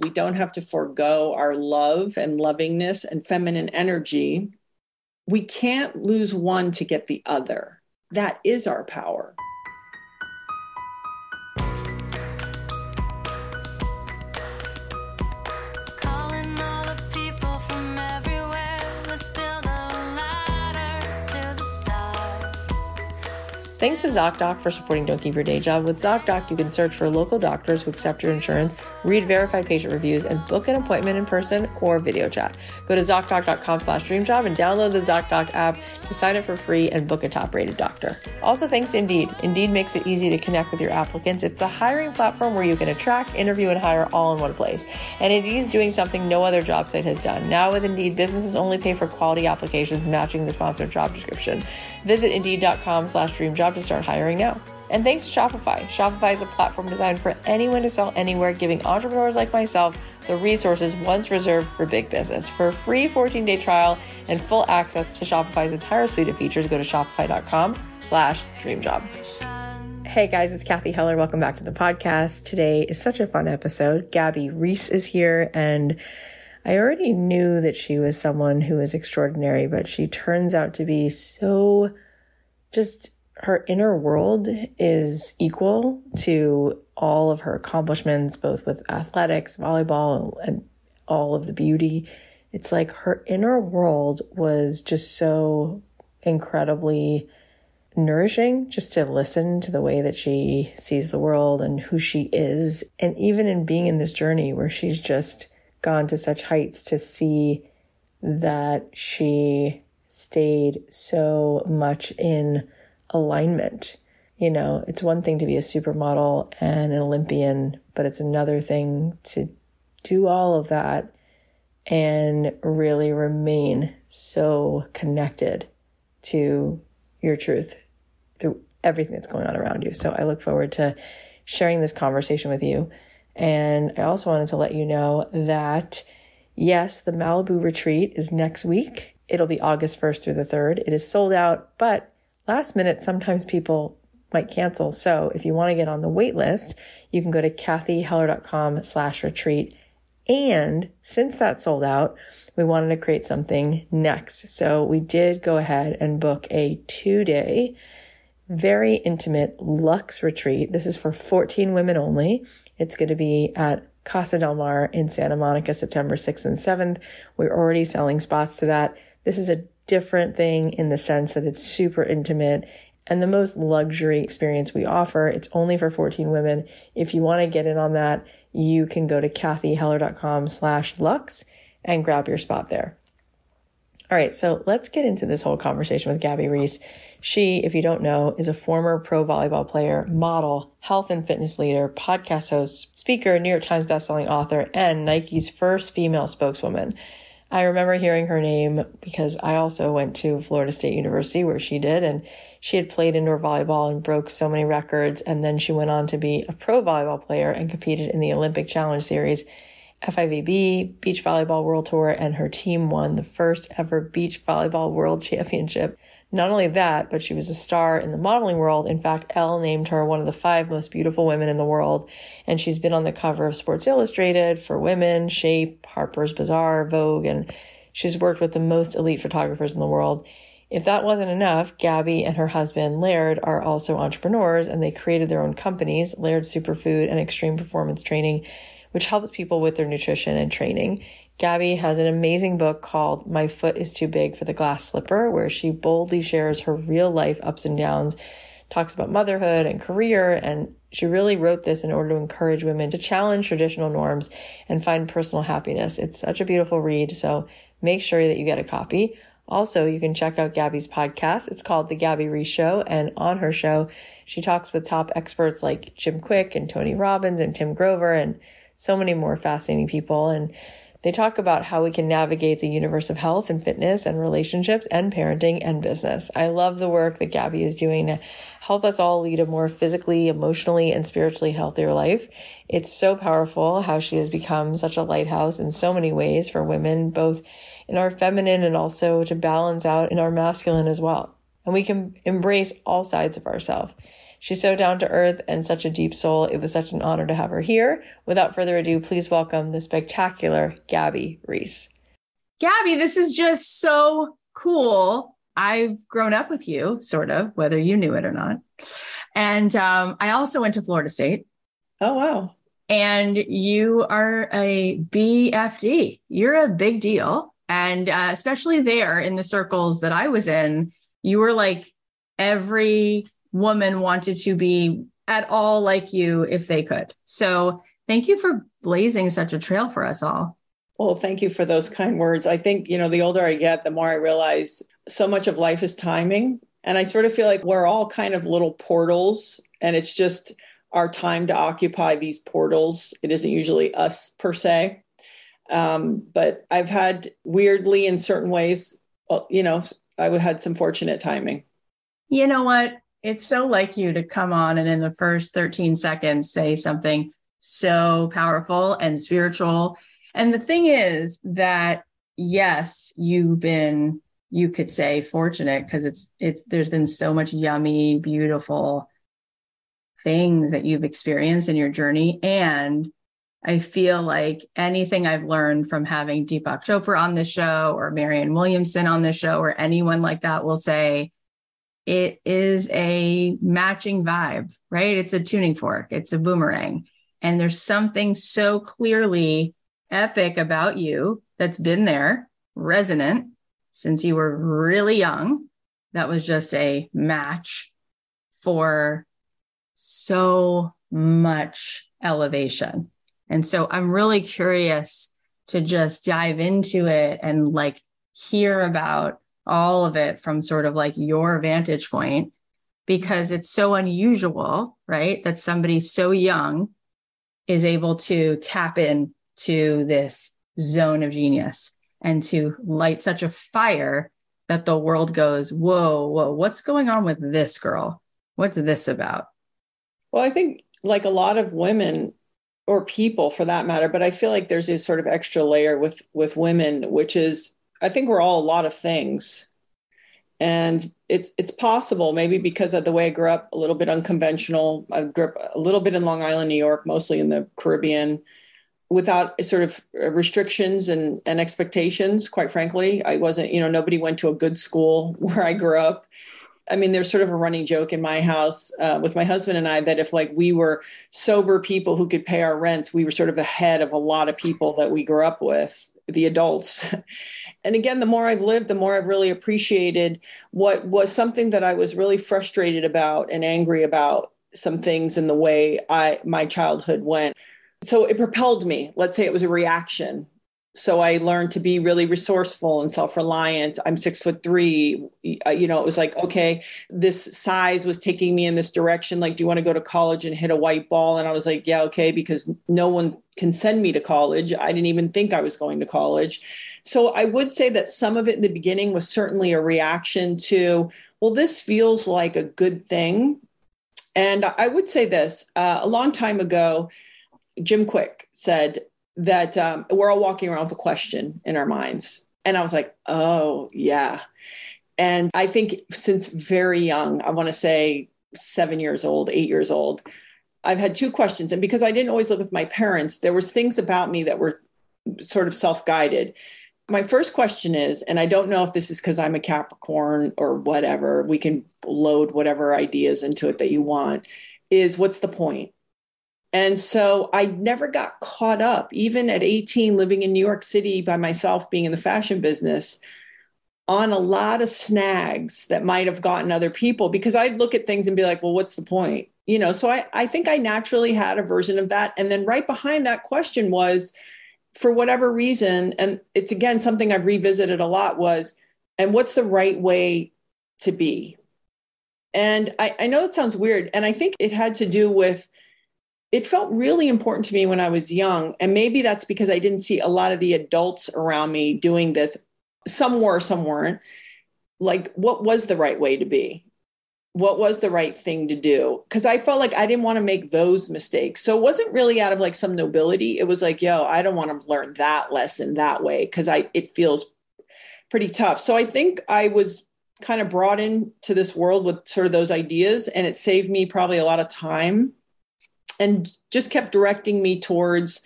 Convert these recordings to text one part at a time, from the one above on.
We don't have to forego our love and lovingness and feminine energy. We can't lose one to get the other. That is our power. Thanks to ZocDoc for supporting Don't Keep Your Day Job. With ZocDoc, you can search for local doctors who accept your insurance, read verified patient reviews, and book an appointment in person or video chat. Go to ZocDoc.com slash dreamjob and download the ZocDoc app to sign up for free and book a top-rated doctor. Also, thanks to Indeed. Indeed makes it easy to connect with your applicants. It's the hiring platform where you can attract, interview, and hire all in one place. And Indeed is doing something no other job site has done. Now with Indeed, businesses only pay for quality applications matching the sponsored job description. Visit Indeed.com slash dreamjob job to start hiring now. And thanks to Shopify. Shopify is a platform designed for anyone to sell anywhere, giving entrepreneurs like myself the resources once reserved for big business. For a free 14-day trial and full access to Shopify's entire suite of features, go to shopify.com slash dreamjob. Hey guys, it's Cathy Heller. Welcome back to the podcast. Today is such a fun episode. Gabby Reece is here and I already knew that she was someone who was extraordinary, but she turns out to be so just her inner world is equal to all of her accomplishments, both with athletics, volleyball, and all of the beauty. It's like her inner world was just so incredibly nourishing just to listen to the way that she sees the world and who she is. And even in being in this journey where she's just gone to such heights to see that she stayed so much in alignment. You know, it's one thing to be a supermodel and an Olympian, but it's another thing to do all of that and really remain so connected to your truth through everything that's going on around you. So I look forward to sharing this conversation with you. And I also wanted to let you know that yes, the Malibu retreat is next week. It'll be August 1st through the 3rd. It is sold out, but last minute, sometimes people might cancel. So if you want to get on the wait list, you can go to cathyheller.com slash retreat. And since that sold out, we wanted to create something next. So we did go ahead and book a two day, very intimate luxe retreat. This is for 14 women only. It's going to be at Casa del Mar in Santa Monica, September 6th and 7th. We're already selling spots to that. This is a different thing in the sense that it's super intimate and the most luxury experience we offer. It's only for 14 women. If you want to get in on that, you can go to cathyheller.com slash lux and grab your spot there. All right, so let's get into this whole conversation with Gabby Reece. She, if you don't know, is a former pro volleyball player, model, health and fitness leader, podcast host, speaker, New York Times bestselling author, and Nike's first female spokeswoman. I remember hearing her name because I also went to Florida State University where she did, and she had played indoor volleyball and broke so many records. And then she went on to be a pro volleyball player and competed in the Olympic Challenge Series, FIVB, Beach Volleyball World Tour, and her team won the first ever Beach Volleyball World Championship. Not only that, but she was a star in the modeling world. In fact, Elle named her one of the five most beautiful women in the world. And she's been on the cover of Sports Illustrated for women, Shape, Harper's Bazaar, Vogue, and she's worked with the most elite photographers in the world. If that wasn't enough, Gabby and her husband, Laird, are also entrepreneurs and they created their own companies, Laird Superfood and Extreme Performance Training, which helps people with their nutrition and training. Gabby has an amazing book called My Foot is Too Big for the Glass Slipper, where she boldly shares her real life ups and downs, talks about motherhood and career. And she really wrote this in order to encourage women to challenge traditional norms and find personal happiness. It's such a beautiful read. So make sure that you get a copy. Also, you can check out Gabby's podcast. It's called The Gabby Reece Show. And on her show, she talks with top experts like Jim Kwik and Tony Robbins and Tim Grover and so many more fascinating people. And they talk about how we can navigate the universe of health and fitness and relationships and parenting and business. I love the work that Gabby is doing to help us all lead a more physically, emotionally, and spiritually healthier life. It's so powerful how she has become such a lighthouse in so many ways for women, both in our feminine and also to balance out in our masculine as well. And we can embrace all sides of ourselves. She's so down to earth and such a deep soul. It was such an honor to have her here. Without further ado, please welcome the spectacular Gabby Reece. Gabby, this is just so cool. I've grown up with you, sort of, whether you knew it or not. And um, I also went to Florida State. Oh, wow. And you are a BFD. You're a big deal. And uh, especially there in the circles that I was in, you were like every woman wanted to be at all like you if they could. So thank you for blazing such a trail for us all. Well, thank you for those kind words. I think, you know, the older I get, the more I realize so much of life is timing. And I sort of feel like we're all kind of little portals, and it's just our time to occupy these portals. It isn't usually us per se. Um, but I've had weirdly, in certain ways, you know, I had some fortunate timing. You know what? It's so like you to come on and in the first 13 seconds say something so powerful and spiritual. And the thing is that, yes, you've been you could say fortunate because it's it's there's been so much yummy beautiful things that you've experienced in your journey and i feel like anything i've learned from having deepak chopra on the show or marianne williamson on the show or anyone like that will say it is a matching vibe right it's a tuning fork it's a boomerang and there's something so clearly epic about you that's been there resonant since you were really young. That was just a match for so much elevation. And so I'm really curious to just dive into it and like hear about all of it from sort of like your vantage point because it's so unusual, right? That somebody so young is able to tap in to this zone of genius and to light such a fire that the world goes, whoa, whoa, what's going on with this girl? What's this about? Well, I think like a lot of women or people for that matter, but I feel like there's this sort of extra layer with with women, which is I think we're all a lot of things. And it's it's possible, maybe because of the way I grew up, a little bit unconventional. I grew up a little bit in Long Island, New York, mostly in the Caribbean without sort of restrictions and, and expectations quite frankly i wasn't you know nobody went to a good school where i grew up i mean there's sort of a running joke in my house uh, with my husband and i that if like we were sober people who could pay our rents we were sort of ahead of a lot of people that we grew up with the adults and again the more i've lived the more i've really appreciated what was something that i was really frustrated about and angry about some things in the way i my childhood went so it propelled me. Let's say it was a reaction. So I learned to be really resourceful and self-reliant. I'm six foot three. Uh, you know, it was like, okay, this size was taking me in this direction. Like, do you want to go to college and hit a white ball? And I was like, yeah, okay, because no one can send me to college. I didn't even think I was going to college. So I would say that some of it in the beginning was certainly a reaction to, well, this feels like a good thing. And I would say this uh, a long time ago, Jim Kwik said that um, we're all walking around with a question in our minds. And I was like, oh, yeah. And I think since very young, I want to say seven years old, eight years old, I've had two questions. And because I didn't always live with my parents, there was things about me that were sort of self-guided. My first question is, and I don't know if this is because I'm a Capricorn or whatever, we can load whatever ideas into it that you want, is what's the point? And so I never got caught up, even at 18, living in New York City by myself, being in the fashion business, on a lot of snags that might have gotten other people because I'd look at things and be like, well, what's the point? You know, so I, I think I naturally had a version of that. And then right behind that question was, for whatever reason, and it's again something I've revisited a lot was, and what's the right way to be? And I, I know it sounds weird. And I think it had to do with, it felt really important to me when I was young. And maybe that's because I didn't see a lot of the adults around me doing this. Some were, some weren't. Like, what was the right way to be? What was the right thing to do? Because I felt like I didn't want to make those mistakes. So it wasn't really out of like some nobility. It was like, yo, I don't want to learn that lesson that way because I it feels pretty tough. So I think I was kind of brought into this world with sort of those ideas and it saved me probably a lot of time and just kept directing me towards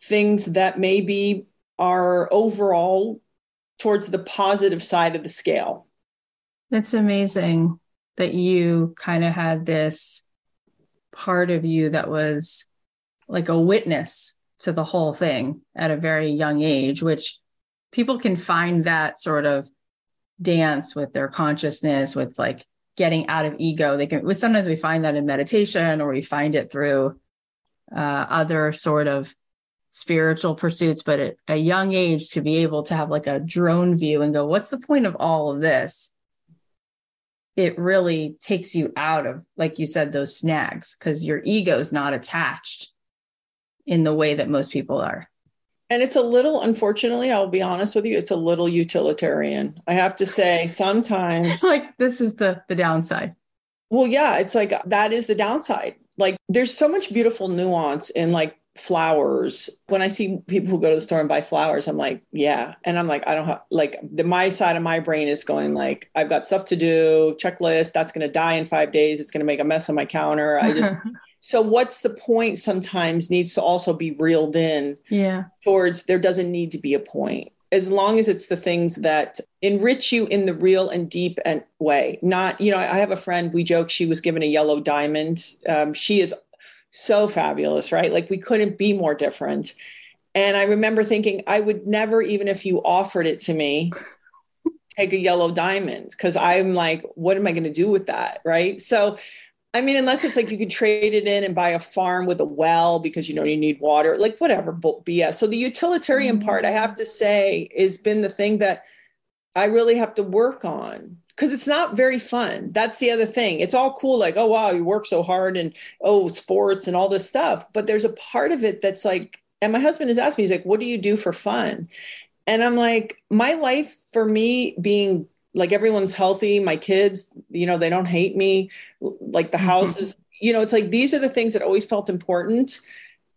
things that maybe are overall towards the positive side of the scale. That's amazing that you kind of had this part of you that was like a witness to the whole thing at a very young age, which people can find that sort of dance with their consciousness, with like getting out of ego. They can, sometimes we find that in meditation or we find it through uh, other sort of spiritual pursuits, but at a young age to be able to have like a drone view and go, what's the point of all of this? It really takes you out of, like you said, those snags because your ego is not attached in the way that most people are. And it's a little, unfortunately, I'll be honest with you, it's a little utilitarian. I have to say, sometimes like this is the the downside. Well, yeah, it's like that is the downside. Like there's so much beautiful nuance in like flowers. When I see people who go to the store and buy flowers, I'm like, yeah. And I'm like, I don't have like the my side of my brain is going like, I've got stuff to do, checklist, that's gonna die in five days, it's gonna make a mess on my counter. I just so what's the point sometimes needs to also be reeled in yeah. towards there doesn't need to be a point. As long as it's the things that enrich you in the real and deep and way. Not you know i have a friend we joke she was given a yellow diamond. Um, she is so fabulous right? Like we couldn't be more different. And i remember thinking i would never even if you offered it to me take a yellow diamond. Because i'm like what am i going to do with that right? So I mean, unless it's like you could trade it in and buy a farm with a well because you know you need water, like whatever BS. So the utilitarian mm-hmm. part, I have to say, has been the thing that I really have to work on because it's not very fun. That's the other thing. It's all cool, like, oh wow, you work so hard and oh, sports and all this stuff. But there's a part of it that's like, and my husband has asked me, he's like, what do you do for fun? And I'm like, my life for me being like everyone's healthy my kids you know they don't hate me like the house mm-hmm. is you know it's like these are the things that always felt important.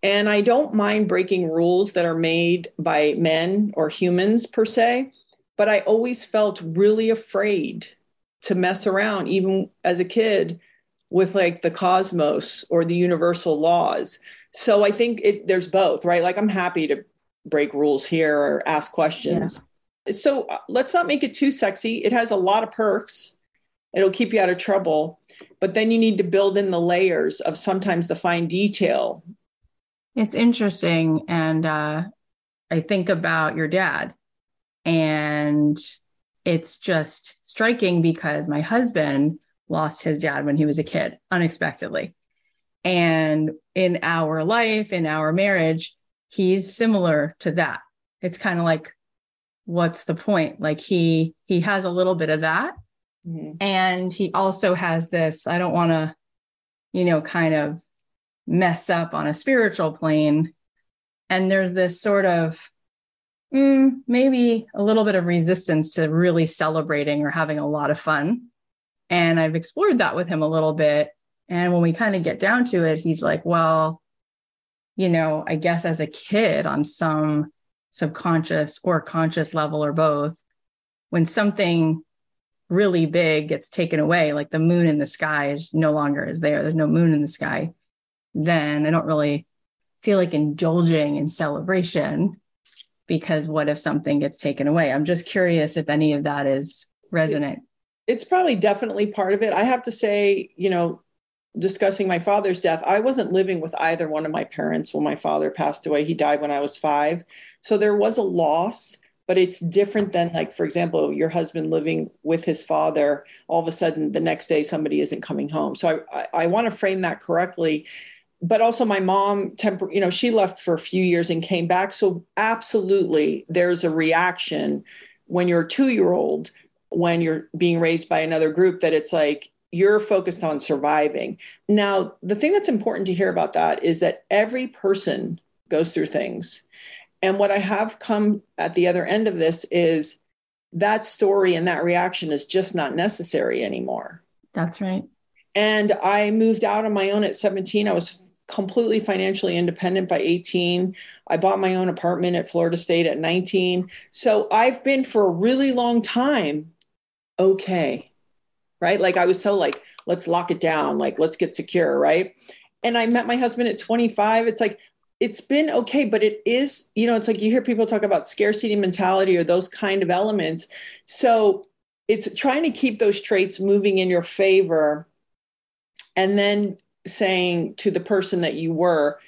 And i don't mind breaking rules that are made by men or humans per se but i always felt really afraid to mess around even as a kid with like the cosmos or the universal laws. So i think it, there's both right? Like i'm happy to break rules here or ask questions. Yeah so uh, let's not make it too sexy. It has a lot of perks. It'll keep you out of trouble. But then you need to build in the layers of sometimes the fine detail. It's interesting. And uh, I think about your dad, and it's just striking because my husband lost his dad when he was a kid unexpectedly. And in our life, in our marriage, he's similar to that. It's kind of like what's the point? Like he he has a little bit of that. Mm-hmm. and he also has this i don't want to you know kind of mess up on a spiritual plane. And there's this sort of mm, maybe a little bit of resistance to really celebrating or having a lot of fun. And i've explored that with him a little bit. And when we kind of get down to it he's like well you know i guess as a kid on some subconscious or conscious level or both, when something really big gets taken away, like the moon in the sky is no longer is there, there's no moon in the sky, then I don't really feel like indulging in celebration because what if something gets taken away? I'm just curious if any of that is resonant. It's probably definitely part of it. I have to say, you know, discussing my father's death, I wasn't living with either one of my parents when my father passed away. He died when I was five. So there was a loss, but it's different than, like, for example, your husband living with his father. All of a sudden, the next day, somebody isn't coming home. So I, I, I want to frame that correctly. But also, my mom, temper, you know, she left for a few years and came back. So absolutely, there's a reaction when you're a two year old when you're being raised by another group that it's like you're focused on surviving. Now, the thing that's important to hear about that is that every person goes through things. And what I have come at the other end of this is that story and that reaction is just not necessary anymore. That's right. And I moved out on my own at 17. I was completely financially independent by 18. I bought my own apartment at Florida State at 19. So I've been for a really long time okay. Right. Like I was so like, let's lock it down, like, let's get secure. Right. And I met my husband at 25. It's like, it's been okay, but it is, you know, it's like you hear people talk about scarcity mentality or those kind of elements. So it's trying to keep those traits moving in your favor and then saying to the person that you were,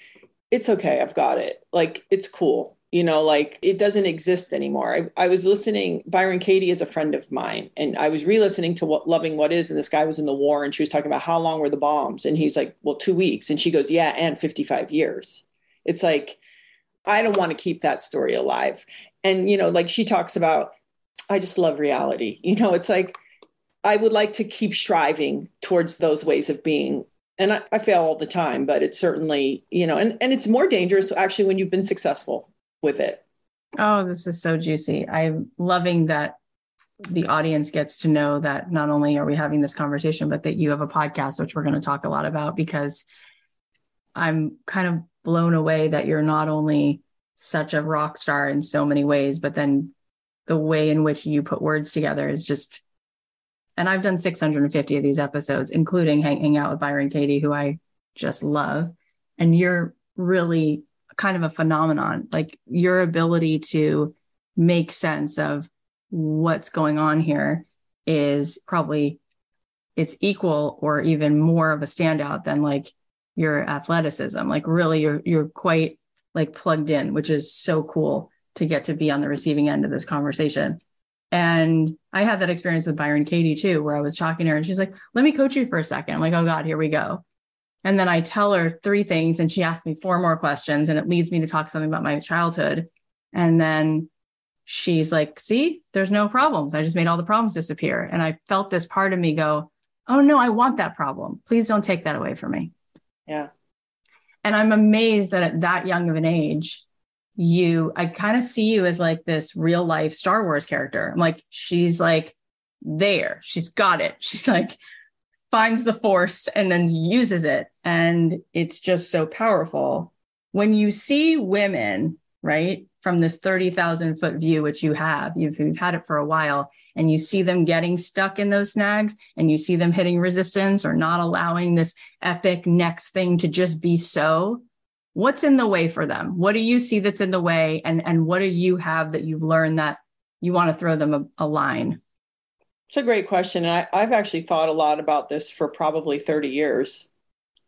it's okay, I've got it. Like, it's cool. You know, like it doesn't exist anymore. I, I was listening, Byron Katie is a friend of mine, and I was re listening to what Loving What Is, and this guy was in the war, and she was talking about how long were the bombs? And he's like, well, two weeks. And she goes, yeah, and 55 years. It's like, I don't want to keep that story alive. And, you know, like she talks about, I just love reality. You know, it's like, I would like to keep striving towards those ways of being and I, I, fail all the time, but it's certainly, you know, and, and it's more dangerous actually when you've been successful with it. Oh, this is so juicy. I'm loving that the audience gets to know that not only are we having this conversation, but that you have a podcast, which we're going to talk a lot about because I'm kind of blown away that you're not only such a rock star in so many ways, but then the way in which you put words together is just and I've done 650 of these episodes, including hanging out with Byron Katie, who I just love. And you're really kind of a phenomenon. Like your ability to make sense of what's going on here is probably it's equal or even more of a standout than like your athleticism. Like really you're you're quite like plugged in, which is so cool to get to be on the receiving end of this conversation. And I had that experience with Byron Katie too, where I was talking to her and she's like, let me coach you for a second. I'm like, oh God, here we go. And then I tell her three things and she asks me four more questions and it leads me to talk something about my childhood. And then she's like, see, there's no problems. I just made all the problems disappear. And I felt this part of me go, oh no, I want that problem. Please don't take that away from me. Yeah. And I'm amazed that at that young of an age, you i kind of see you as like this real life star wars character i'm like she's like there she's got it she's like finds the force and then uses it. And it's just so powerful. When you see women right from this 30,000 foot view which you have you've, you've had it for a while and you see them getting stuck in those snags and you see them hitting resistance or not allowing this epic next thing to just be so what's in the way for them? What do you see that's in the way? And and what do you have that you've learned that you want to throw them a, a line it's a great question and I, i've actually thought a lot about this for probably 30 years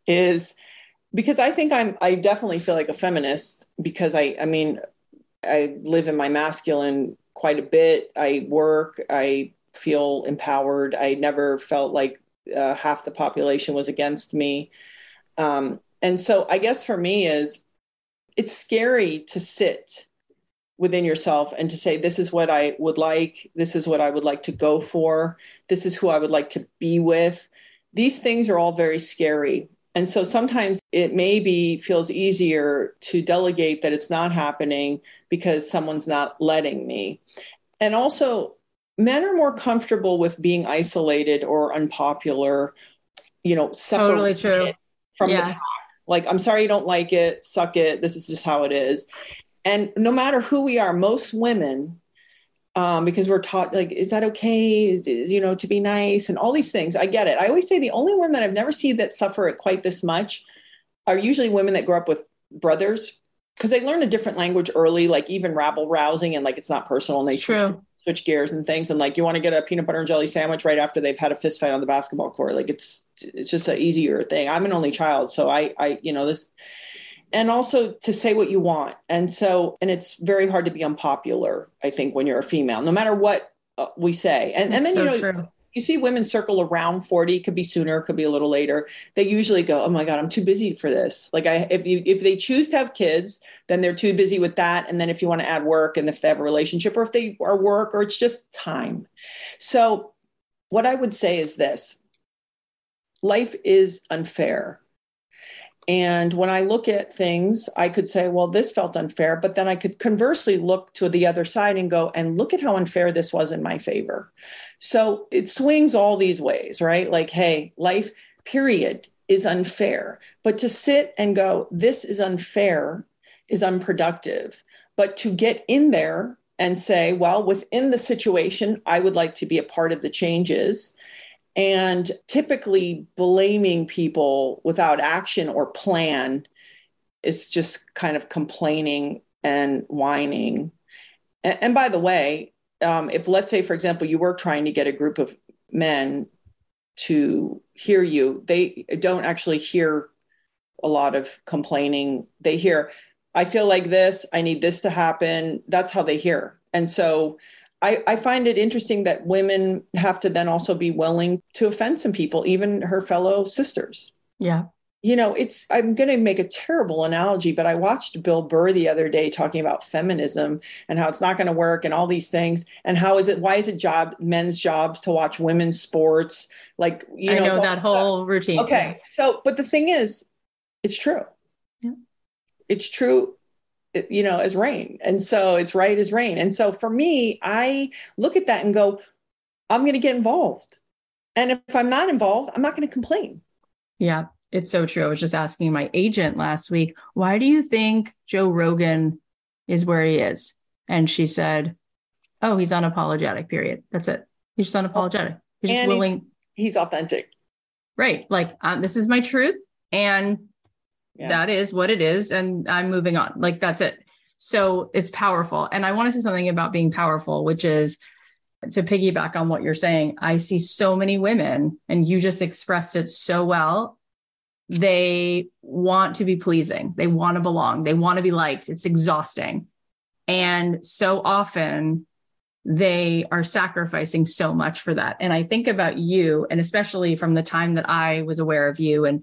is because i think i'm i definitely feel like a feminist because i i mean i live in my masculine quite a bit. I work i feel empowered. I never felt like uh, half the population was against me. Um, and so I guess for me is it's scary to sit within yourself and to say this is what I would like, this is what I would like to go for, this is who I would like to be with. These things are all very scary. And so sometimes it maybe feels easier to delegate that it's not happening because someone's not letting me. And also, men are more comfortable with being isolated or unpopular, you know, totally true. from yes. the like, I'm sorry you don't like it, suck it. This is just how it is. And no matter who we are, most women, um, because we're taught like, is that okay? Is, you know, to be nice and all these things. I get it. I always say the only women that I've never seen that suffer it quite this much are usually women that grow up with brothers because they learn a different language early, like even rabble rousing and like it's not personal. And they true switch gears and things and like you want to get a peanut butter and jelly sandwich right after they've had a fist fight on the basketball court like it's it's just an easier thing i'm an only child so i i you know this and also to say what you want. And so and it's very hard to be unpopular i think when you're a female no matter what uh, we say. And and then so you know true. you see women circle around 40 could be sooner could be a little later they usually go oh my god i'm too busy for this. Like i if you if they choose to have kids then they're too busy with that and then if you want to add work and if they have a relationship or if they are work or it's just time. So what i would say is this. Life is unfair and when I look at things, I could say, well, this felt unfair. But then I could conversely look to the other side and go, and look at how unfair this was in my favor. So it swings all these ways, right? Like, hey, life, period, is unfair. But to sit and go, this is unfair, is unproductive. But to get in there and say, well, within the situation, I would like to be a part of the changes. And typically, blaming people without action or plan is just kind of complaining and whining. And, and by the way, um, if let's say, for example, you were trying to get a group of men to hear you, they don't actually hear a lot of complaining. They hear, I feel like this, I need this to happen. That's how they hear. And so I, I, find it interesting that women have to then also be willing to offend some people, even her fellow sisters. Yeah. You know, it's, I'm going to make a terrible analogy, but I watched Bill Burr the other day talking about feminism and how it's not going to work and all these things. And how is it, why is it job, men's jobs to watch women's sports? Like, you know, I know that whole stuff. routine. Okay. So, but the thing is, it's true Yeah. it's true you know as rain. And so it's right as rain. And so for me i look at that and go i'm going to get involved. And if i'm not involved i'm not going to complain. Yeah it's so true. I was just asking my agent last week why do you think joe rogan is where he is? And she said oh he's unapologetic period. That's it. He's just unapologetic. He's just willing he's authentic. Right like um, this is my truth and yeah. that is what it is and i'm moving on. Like that's it. So it's powerful. And i want to say something about being powerful which is to piggyback on what you're saying i see so many women and you just expressed it so well. They want to be pleasing. They want to belong. They want to be liked. It's exhausting. And so often they are sacrificing so much for that. And i think about you and especially from the time that i was aware of you and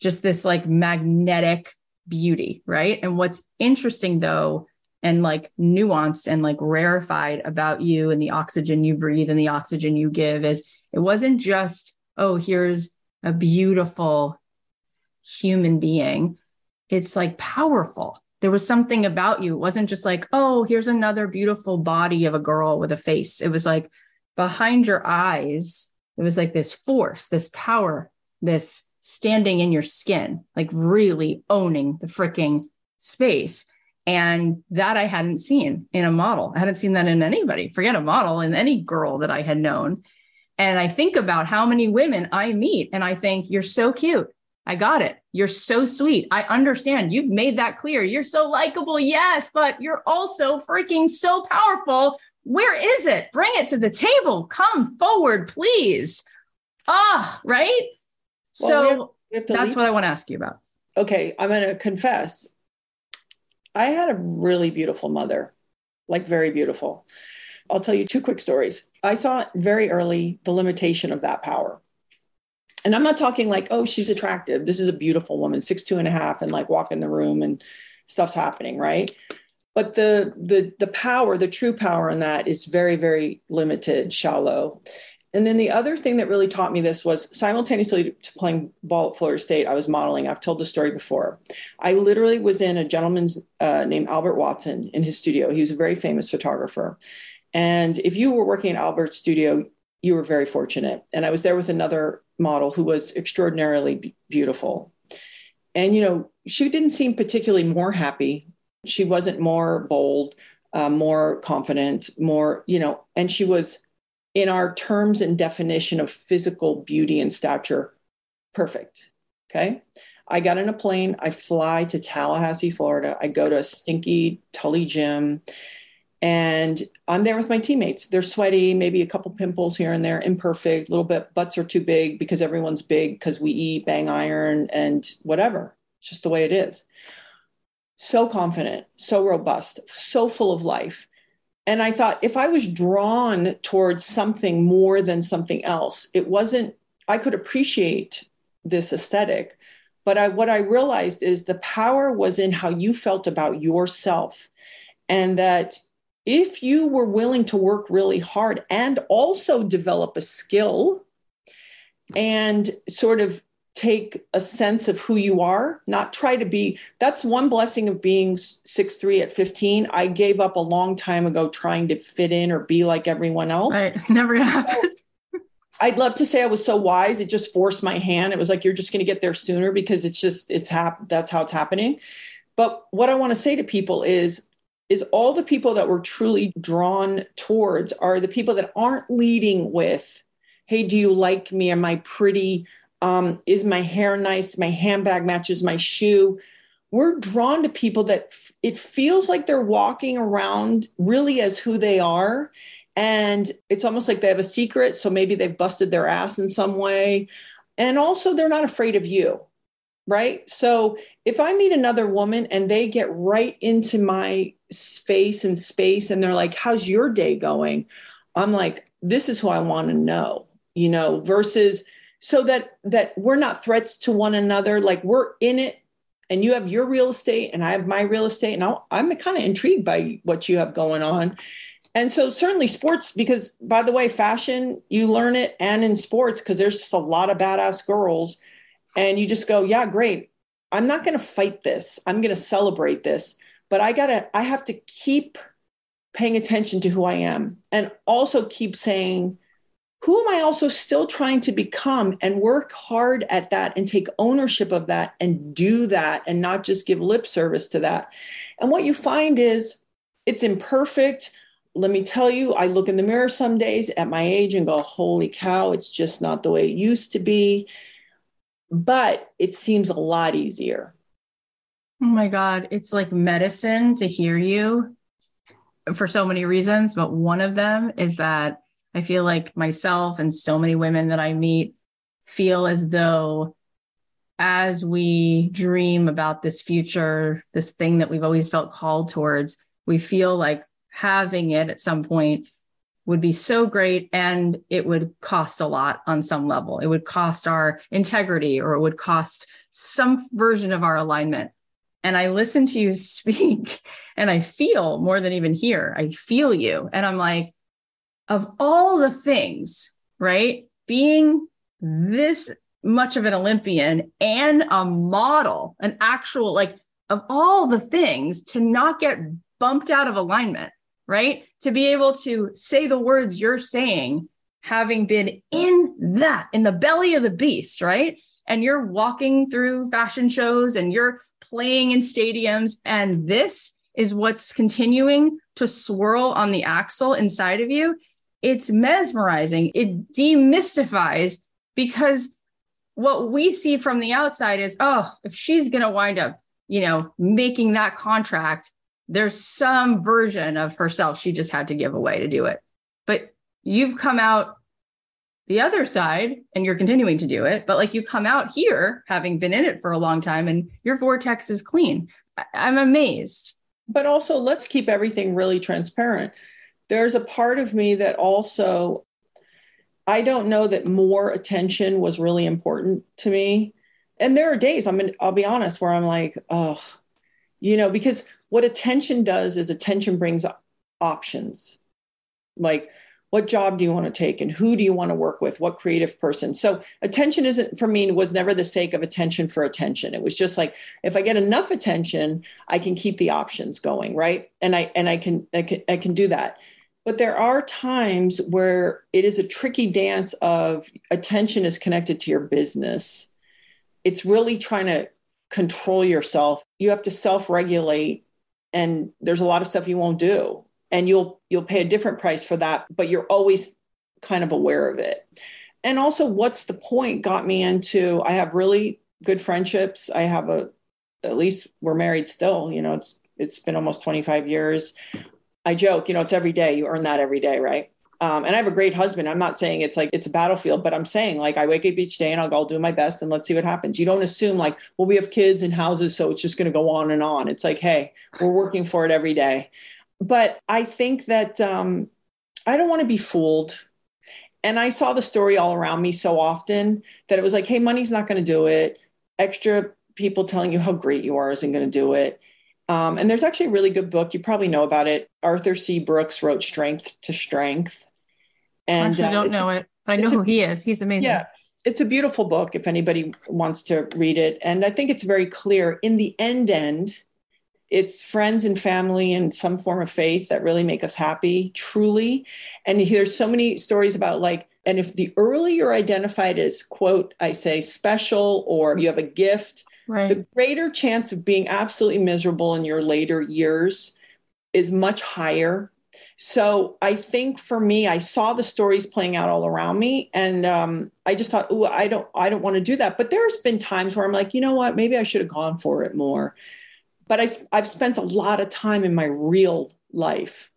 just this like magnetic beauty, right? And what's interesting though, and like nuanced and like rarefied about you and the oxygen you breathe and the oxygen you give is it wasn't just, oh, here's a beautiful human being. It's like powerful. There was something about you. It wasn't just like, oh, here's another beautiful body of a girl with a face. It was like behind your eyes, it was like this force, this power, this standing in your skin, like really owning the freaking space. And that I hadn't seen in a model. I hadn't seen that in anybody, forget a model, in any girl that I had known. And I think about how many women I meet and I think, you're so cute. I got it. You're so sweet. I understand. You've made that clear. You're so likable. Yes, but you're also freaking so powerful. Where is it? Bring it to the table. Come forward, please. Ah, right? Well, so we have, we have that's what I want to ask you about. Okay, I'm going to confess. I had a really beautiful mother, like very beautiful. I'll tell you two quick stories. I saw very early the limitation of that power. And I'm not talking like, oh, she's attractive. This is a beautiful woman, six, two and a half, and like walk in the room and stuff's happening, right? But the the the power, the true power in that is very, very limited, shallow. And then the other thing that really taught me this was simultaneously to playing ball at Florida State, I was modeling. I've told the story before. I literally was in a gentleman's uh, named Albert Watson in his studio. He was a very famous photographer. And if you were working at Albert's studio, you were very fortunate. And I was there with another model who was extraordinarily beautiful. And, you know, she didn't seem particularly more happy. She wasn't more bold, uh, more confident, more, you know, and she was in our terms and definition of physical beauty and stature, perfect. Okay. I got in a plane. I fly to Tallahassee, Florida. I go to a stinky Tully gym and I'm there with my teammates. They're sweaty, maybe a couple pimples here and there, imperfect, a little bit butts are too big because everyone's big because we eat bang iron and whatever. It's just the way it is. So confident, so robust, so full of life. And I thought if I was drawn towards something more than something else, it wasn't, I could appreciate this aesthetic. But I, what I realized is the power was in how you felt about yourself. And that if you were willing to work really hard and also develop a skill and sort of take a sense of who you are, not try to be. That's one blessing of being six three at 15. I gave up a long time ago trying to fit in or be like everyone else. Right. It's never happened. I'd love to say I was so wise. It just forced my hand. It was like, you're just going to get there sooner because it's just, it's hap- that's how it's happening. But what I want to say to people is is all the people that we're truly drawn towards are the people that aren't leading with, hey, do you like me? Am I pretty? Um, is my hair nice? My handbag matches my shoe. We're drawn to people that f- it feels like they're walking around really as who they are. And it's almost like they have a secret. So maybe they've busted their ass in some way. And also, they're not afraid of you right? So if I meet another woman and they get right into my space and space and they're like, How's your day going? I'm like, This is who I want to know, you know, versus so that that we're not threats to one another like we're in it and you have your real estate and i have my real estate and i am kind of intrigued by what you have going on and so certainly sports because by the way fashion you learn it and in sports because there's just a lot of badass girls and you just go, yeah, great. I'm not going to fight this. I'm going to celebrate this, but I got to, I have to keep paying attention to who I am and also keep saying, who am I also still trying to become and work hard at that and take ownership of that and do that and not just give lip service to that. And what you find is it's imperfect. Let me tell you, I look in the mirror some days at my age and go, holy cow, it's just not the way it used to be but it seems a lot easier. Oh my God. It's like medicine to hear you for so many reasons. But one of them is that I feel like myself and so many women that I meet feel as though as we dream about this future, this thing that we've always felt called towards, we feel like having it at some point would be so great and it would cost a lot on some level. It would cost our integrity or it would cost some version of our alignment. And I listen to you speak and I feel more than even hear. I feel you. And I'm like, of all the things, right? Being this much of an Olympian and a model, an actual, like, of all the things to not get bumped out of alignment right? To be able to say the words you're saying, having been in that, in the belly of the beast, right? And you're walking through fashion shows and you're playing in stadiums. And this is what's continuing to swirl on the axle inside of you. It's mesmerizing. It demystifies because what we see from the outside is, oh, if she's going to wind up, you know, making that contract there's some version of herself she just had to give away to do it. But you've come out the other side and you're continuing to do it. But like you come out here having been in it for a long time and your vortex is clean. I- I'm amazed. But also, let's keep everything really transparent. There's a part of me that also, I don't know that more attention was really important to me. And there are days, I'm, in, I'll be honest, where I'm like, oh, you know, because what attention does is attention brings options. Like what job do you want to take and who do you want to work with? What creative person? So attention isn't for me was never the sake of attention for attention. It was just like if i get enough attention i can keep the options going right? And i and i can i can, I can do that but there are times where it is a tricky dance of attention is connected to your business. It's really trying to control yourself. You have to self-regulate and there's a lot of stuff you won't do. And you'll you'll pay a different price for that but you're always kind of aware of it. And also what's the point got me into i have really good friendships. I have a at least we're married still you know it's it's been almost 25 years i joke you know it's every day you earn that every day right um, and I have a great husband. I'm not saying it's like it's a battlefield, but I'm saying like I wake up each day and I'll I'll do my best and let's see what happens. You don't assume like, well, we have kids and houses, so it's just going to go on and on. It's like, hey, we're working for it every day. But I think that um, I don't want to be fooled. And I saw the story all around me so often that it was like, hey, money's not going to do it. Extra people telling you how great you are isn't going to do it. Um, and there's actually a really good book. You probably know about it. Arthur C. Brooks wrote Strength to Strength. And I uh, don't know it, but I know who a, he is. He's amazing. Yeah. It's a beautiful book if anybody wants to read it. And I think it's very clear in the end end, it's friends and family and some form of faith that really make us happy, truly. And there's so many stories about like, and if the earlier you're identified as, quote, I say special or you have a gift, right. the greater chance of being absolutely miserable in your later years is much higher. So I think for me, I saw the stories playing out all around me, and um, I just thought, "Oh, I don't, I don't want to do that." But there's been times where I'm like, you know what, maybe I should have gone for it more. But I, I've spent a lot of time in my real life.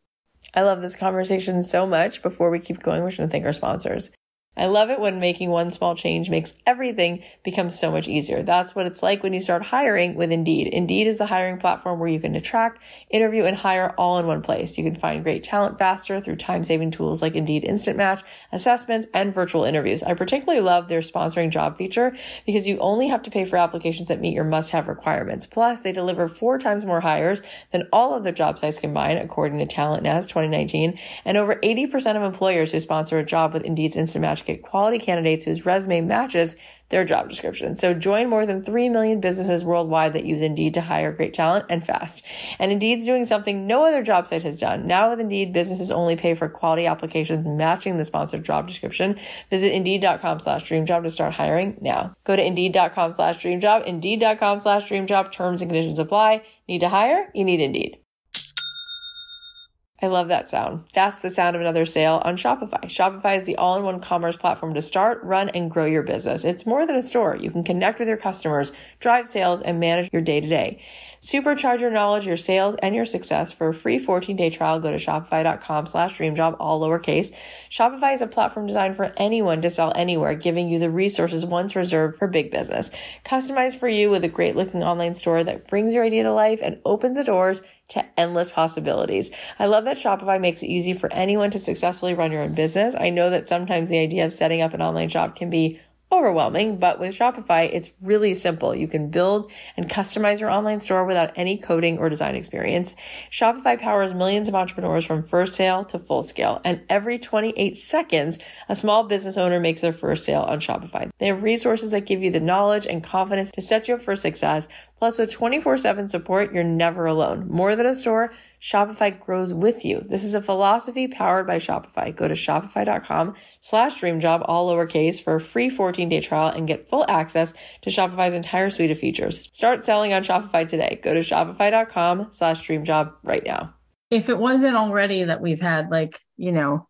I love this conversation so much. Before we keep going, we're going to thank our sponsors. I love it when making one small change makes everything become so much easier. That's what it's like when you start hiring with Indeed. Indeed is the hiring platform where you can attract, interview, and hire all in one place. You can find great talent faster through time saving tools like Indeed Instant Match, assessments, and virtual interviews. I particularly love their sponsoring job feature because you only have to pay for applications that meet your must have requirements. Plus, they deliver four times more hires than all other job sites combined, according to TalentNest 2019. And over 80% of employers who sponsor a job with Indeed's Instant Match get quality candidates whose resume matches their job description. So join more than 3 million businesses worldwide that use Indeed to hire great talent and fast. And Indeed's doing something no other job site has done. Now with Indeed, businesses only pay for quality applications matching the sponsored job description. Visit Indeed.com slash dreamjob to start hiring now. Go to Indeed.com slash dreamjob, Indeed.com slash dreamjob. Terms and conditions apply. Need to hire? You need Indeed. I love that sound. That's the sound of another sale on Shopify. Shopify is the all in one commerce platform to start, run, and grow your business. It's more than a store. You can connect with your customers, drive sales, and manage your day to day. Supercharge your knowledge, your sales, and your success. For a free 14 day trial, go to shopify.com slash dreamjob, all lowercase. Shopify is a platform designed for anyone to sell anywhere, giving you the resources once reserved for big business. Customized for you with a great looking online store that brings your idea to life and opens the doors to endless possibilities. I love that Shopify makes it easy for anyone to successfully run your own business. I know that sometimes the idea of setting up an online shop can be overwhelming, but with Shopify, it's really simple. You can build and customize your online store without any coding or design experience. Shopify powers millions of entrepreneurs from first sale to full scale. And every 28 seconds, a small business owner makes their first sale on Shopify. They have resources that give you the knowledge and confidence to set you up for success Plus, with 24 7 support, you're never alone. More than a store, Shopify grows with you. This is a philosophy powered by Shopify. Go to shopify.com slash dreamjob, all lowercase, for a free 14 day trial and get full access to Shopify's entire suite of features. Start selling on Shopify today. Go to shopify.com slash dreamjob right now. If it wasn't already that we've had like, you know,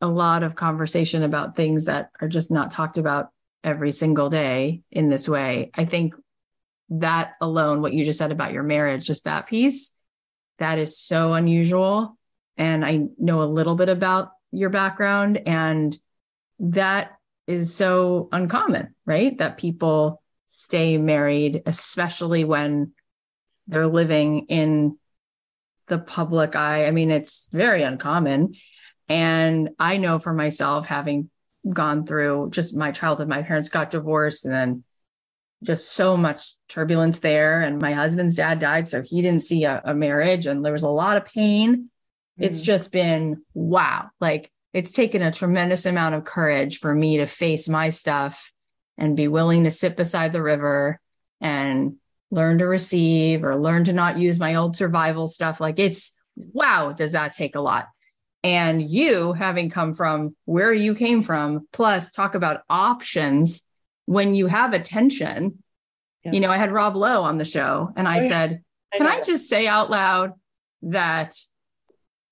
a lot of conversation about things that are just not talked about every single day in this way, I think that alone, what you just said about your marriage, just that piece, that is so unusual. And I know a little bit about your background, and that is so uncommon, right? That people stay married, especially when they're living in the public eye. I mean, it's very uncommon. And I know for myself, having gone through just my childhood, my parents got divorced and then just so much turbulence there. And my husband's dad died, so he didn't see a, a marriage, and there was a lot of pain. Mm-hmm. It's just been wow. Like it's taken a tremendous amount of courage for me to face my stuff and be willing to sit beside the river and learn to receive or learn to not use my old survival stuff. Like it's wow, does that take a lot? And you having come from where you came from, plus talk about options when you have attention, yeah. you know, I had Rob Lowe on the show and I oh, yeah. said, Can I, I just say out loud that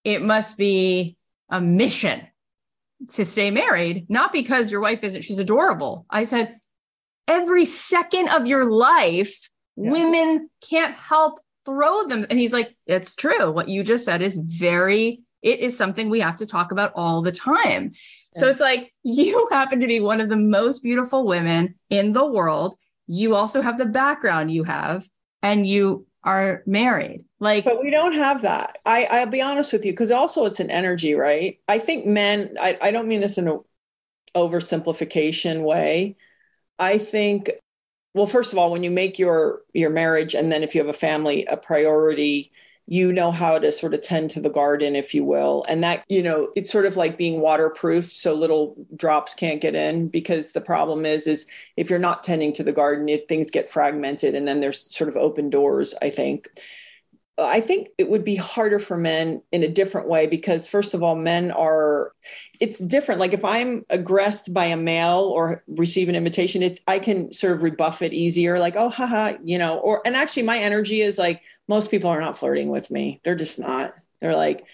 it must be a mission to stay married, not because your wife isn't, she's adorable. I said, every second of your life, yeah. women can't help throw them. And he's like, it's true. What you just said is very, it is something we have to talk about all the time. So it's like you happen to be one of the most beautiful women in the world. You also have the background you have, and you are married. Like, but we don't have that. I, I'll be honest with you, because also it's an energy, right? I think men, I, I don't mean this in a oversimplification way. I think, well, first of all, when you make your your marriage and then if you have a family a priority, you know how to sort of tend to the garden if you will and that you know it's sort of like being waterproof so little drops can't get in because the problem is is if you're not tending to the garden it, things get fragmented and then there's sort of open doors i think I think it would be harder for men in a different way because, first of all, men are, it's different. Like if I'm aggressed by a male or receive an invitation, it's, I can sort of rebuff it easier, like, oh, haha, you know, or, and actually my energy is like, most people are not flirting with me. They're just not. They're like,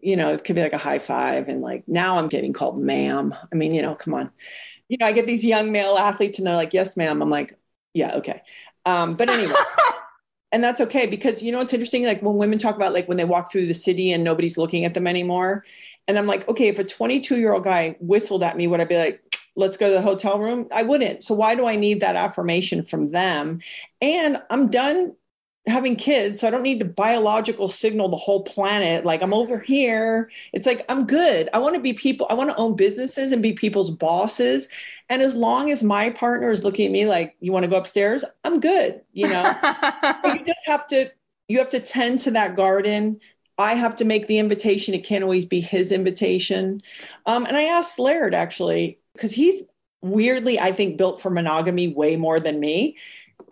you know, it could be like a high five. And like now I'm getting called ma'am. I mean, you know, come on. You know, I get these young male athletes and they're like, yes, ma'am. I'm like, yeah, okay. Um, but anyway. and that's okay because you know what's interesting like when women talk about like when they walk through the city and nobody's looking at them anymore and i'm like okay if a 22 year old guy whistled at me would i be like let's go to the hotel room i wouldn't so why do i need that affirmation from them and i'm done having kids so i don't need to biological signal the whole planet like i'm over here. It's like i'm good. I want to be people i want to own businesses and be people's bosses. And as long as my partner is looking at me like you want to go upstairs? I'm good you know? You just have to you have to tend to that garden. I have to make the invitation. It can't always be his invitation. Um, and i asked laird actually because he's weirdly i think built for monogamy way more than me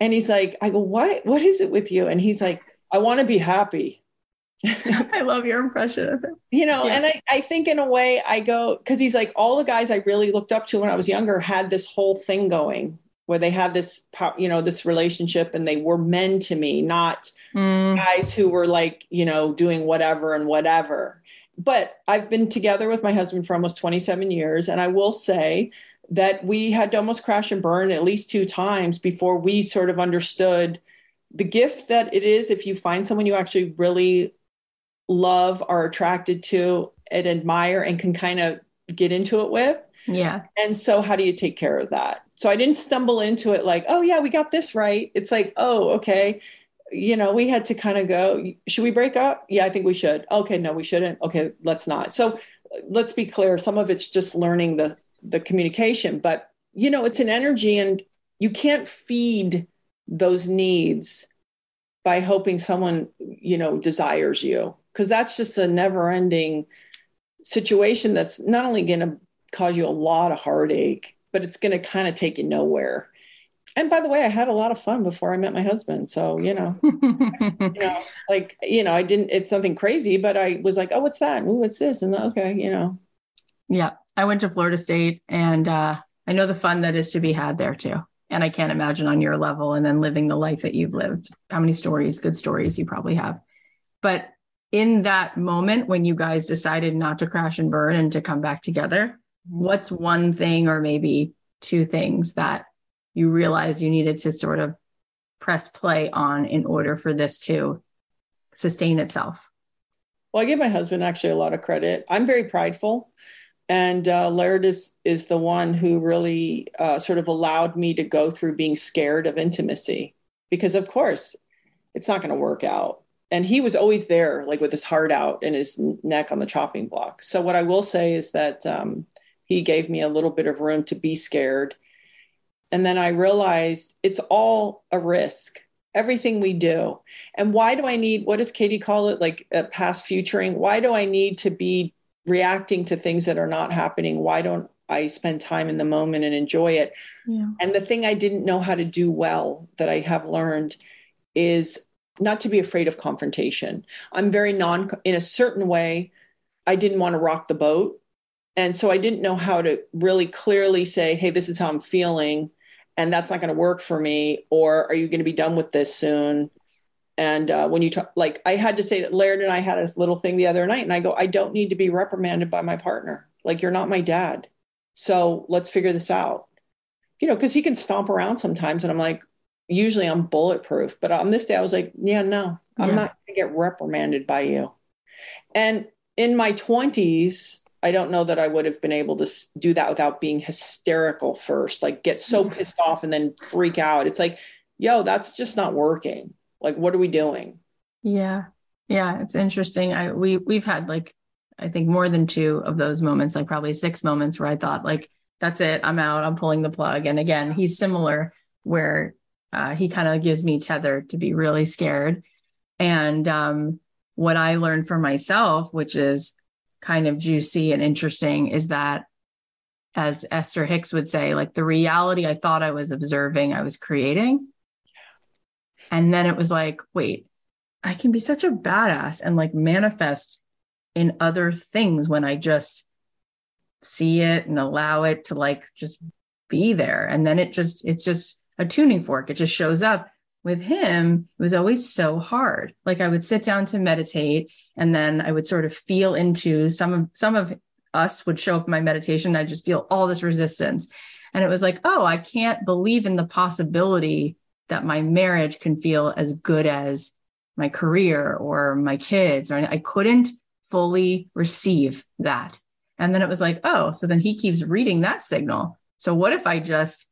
and he's like, I go, what? What is it with you? And he's like, I want to be happy. I love your impression of him. You know, yeah. and I, I think in a way I go, because he's like, all the guys I really looked up to when I was younger had this whole thing going where they had this, you know, this relationship and they were men to me, not mm. guys who were like, you know, doing whatever and whatever. But I've been together with my husband for almost 27 years. And I will say that we had to almost crash and burn at least two times before we sort of understood the gift that it is if you find someone you actually really love, are attracted to, and admire, and can kind of get into it with. Yeah. And so, how do you take care of that? So, I didn't stumble into it like, oh, yeah, we got this right. It's like, oh, okay. You know, we had to kind of go, should we break up? Yeah, I think we should. Okay, no, we shouldn't. Okay, let's not. So, let's be clear some of it's just learning the the communication but you know it's an energy and you can't feed those needs by hoping someone you know desires you because that's just a never ending situation that's not only going to cause you a lot of heartache but it's going to kind of take you nowhere. And by the way i had a lot of fun before i met my husband so you know. You know like you know i didn't it's something crazy but i was like oh what's that? Ooh, what's this? And okay you know. Yeah I went to Florida State and uh, I know the fun that is to be had there too. And I can't imagine on your level and then living the life that you've lived, how many stories, good stories you probably have. But in that moment when you guys decided not to crash and burn and to come back together, what's one thing or maybe two things that you realized you needed to sort of press play on in order for this to sustain itself? Well, I give my husband actually a lot of credit. I'm very prideful and uh, Laird is is the one who really uh, sort of allowed me to go through being scared of intimacy because, of course, it's not going to work out. And he was always there, like with his heart out and his neck on the chopping block. So what I will say is that um, he gave me a little bit of room to be scared, and then I realized it's all a risk. Everything we do. And why do I need, what does Katie call it? Like a past futuring? Why do I need to be reacting to things that are not happening why don't i spend time in the moment and enjoy it? Yeah. and the thing i didn't know how to do well that i have learned is not to be afraid of confrontation. I'm very non in a certain way i didn't want to rock the boat. And so i didn't know how to really clearly say hey this is how i'm feeling and that's not going to work for me or are you going to be done with this soon and uh, when you talk, like I had to say that Laird and I had a little thing the other night, and I go, I don't need to be reprimanded by my partner. Like you're not my dad, so let's figure this out. You know, because he can stomp around sometimes, and I'm like, usually I'm bulletproof, but on this day I was like, yeah, no, I'm yeah. not going to get reprimanded by you. And in my 20s, I don't know that I would have been able to do that without being hysterical first, like get so pissed off and then freak out. It's like, yo, that's just not working like, what are we doing? Yeah. Yeah. It's interesting. I, we, we've had like, I think more than two of those moments, like probably six moments where I thought like, that's it. I'm out. I'm pulling the plug. And again, he's similar where uh, he kind of gives me tether to be really scared. And um, what I learned for myself, which is kind of juicy and interesting, is that as Esther Hicks would say, like the reality I thought I was observing, I was creating. And then it was like, wait, I can be such a badass and like manifest in other things when I just see it and allow it to like just be there. And then it just, it's just a tuning fork. It just shows up. with him, it was always so hard. Like I would sit down to meditate and then I would sort of feel into some of some of us would show up in my meditation. I just feel all this resistance. And it was like, oh, I can't believe in the possibility that my marriage can feel as good as my career or my kids. Or I couldn't fully receive that. And then it was like, oh, so then he keeps reading that signal. So what if I just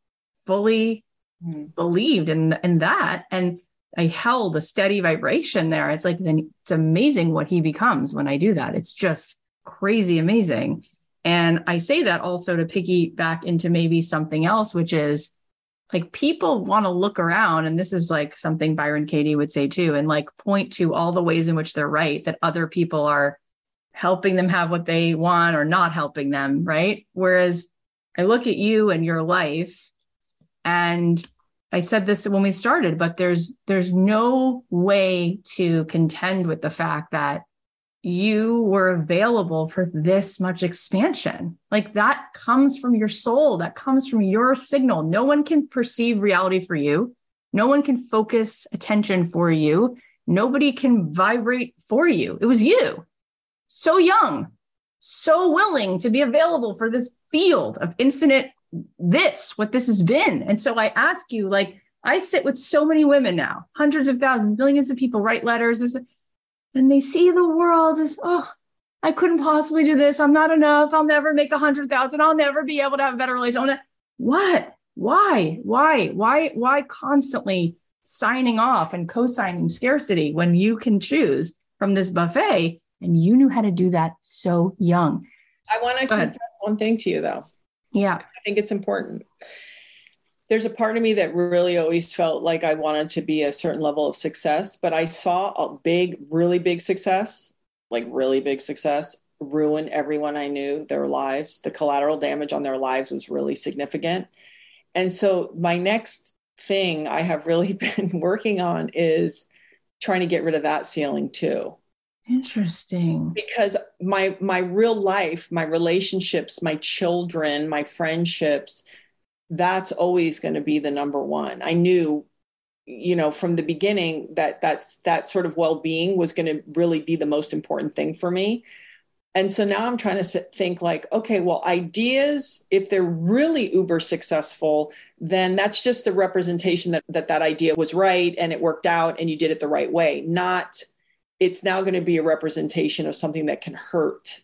fully mm-hmm. believed in in that and I held a steady vibration there. It's like then it's amazing what he becomes when I do that. It's just crazy amazing. And I say that also to piggyback into maybe something else, which is like people want to look around. And this is like something Byron Katie would say too, and like point to all the ways in which they're right, that other people are helping them have what they want or not helping them. Right. Whereas I look at you and your life, and I said this when we started, but there's there's no way to contend with the fact that you were available for this much expansion. Like that comes from your soul, that comes from your signal. No one can perceive reality for you. No one can focus attention for you. Nobody can vibrate for you. It was you. So young, so willing to be available for this field of infinite this, what this has been. And so I ask you, like, I sit with so many women now, hundreds of thousands, millions of people write letters and they see the world as, oh, I couldn't possibly do this. I'm not enough. I'll never make a hundred thousand. I'll never be able to have a better relationship. What? Why? Why? Why? Why constantly signing off and co-signing scarcity when you can choose from this buffet and you knew how to do that so young? I want to confess one thing to you though. Yeah. I think it's important there's a part of me that really always felt like I wanted to be a certain level of success, but I saw a big, really big success, like really big success, ruin everyone I knew, their lives. The collateral damage on their lives was really significant. And so my next thing I have really been working on is trying to get rid of that ceiling too. Interesting. Because my my real life, my relationships, my children, my friendships, that's always going to be the number one. I knew, you know, from the beginning that that's that sort of well-being was going to really be the most important thing for me. And so now I'm trying to think like, okay, well, ideas, if they're really uber successful, then that's just a representation that that, that idea was right and it worked out and you did it the right way. Not, it's now going to be a representation of something that can hurt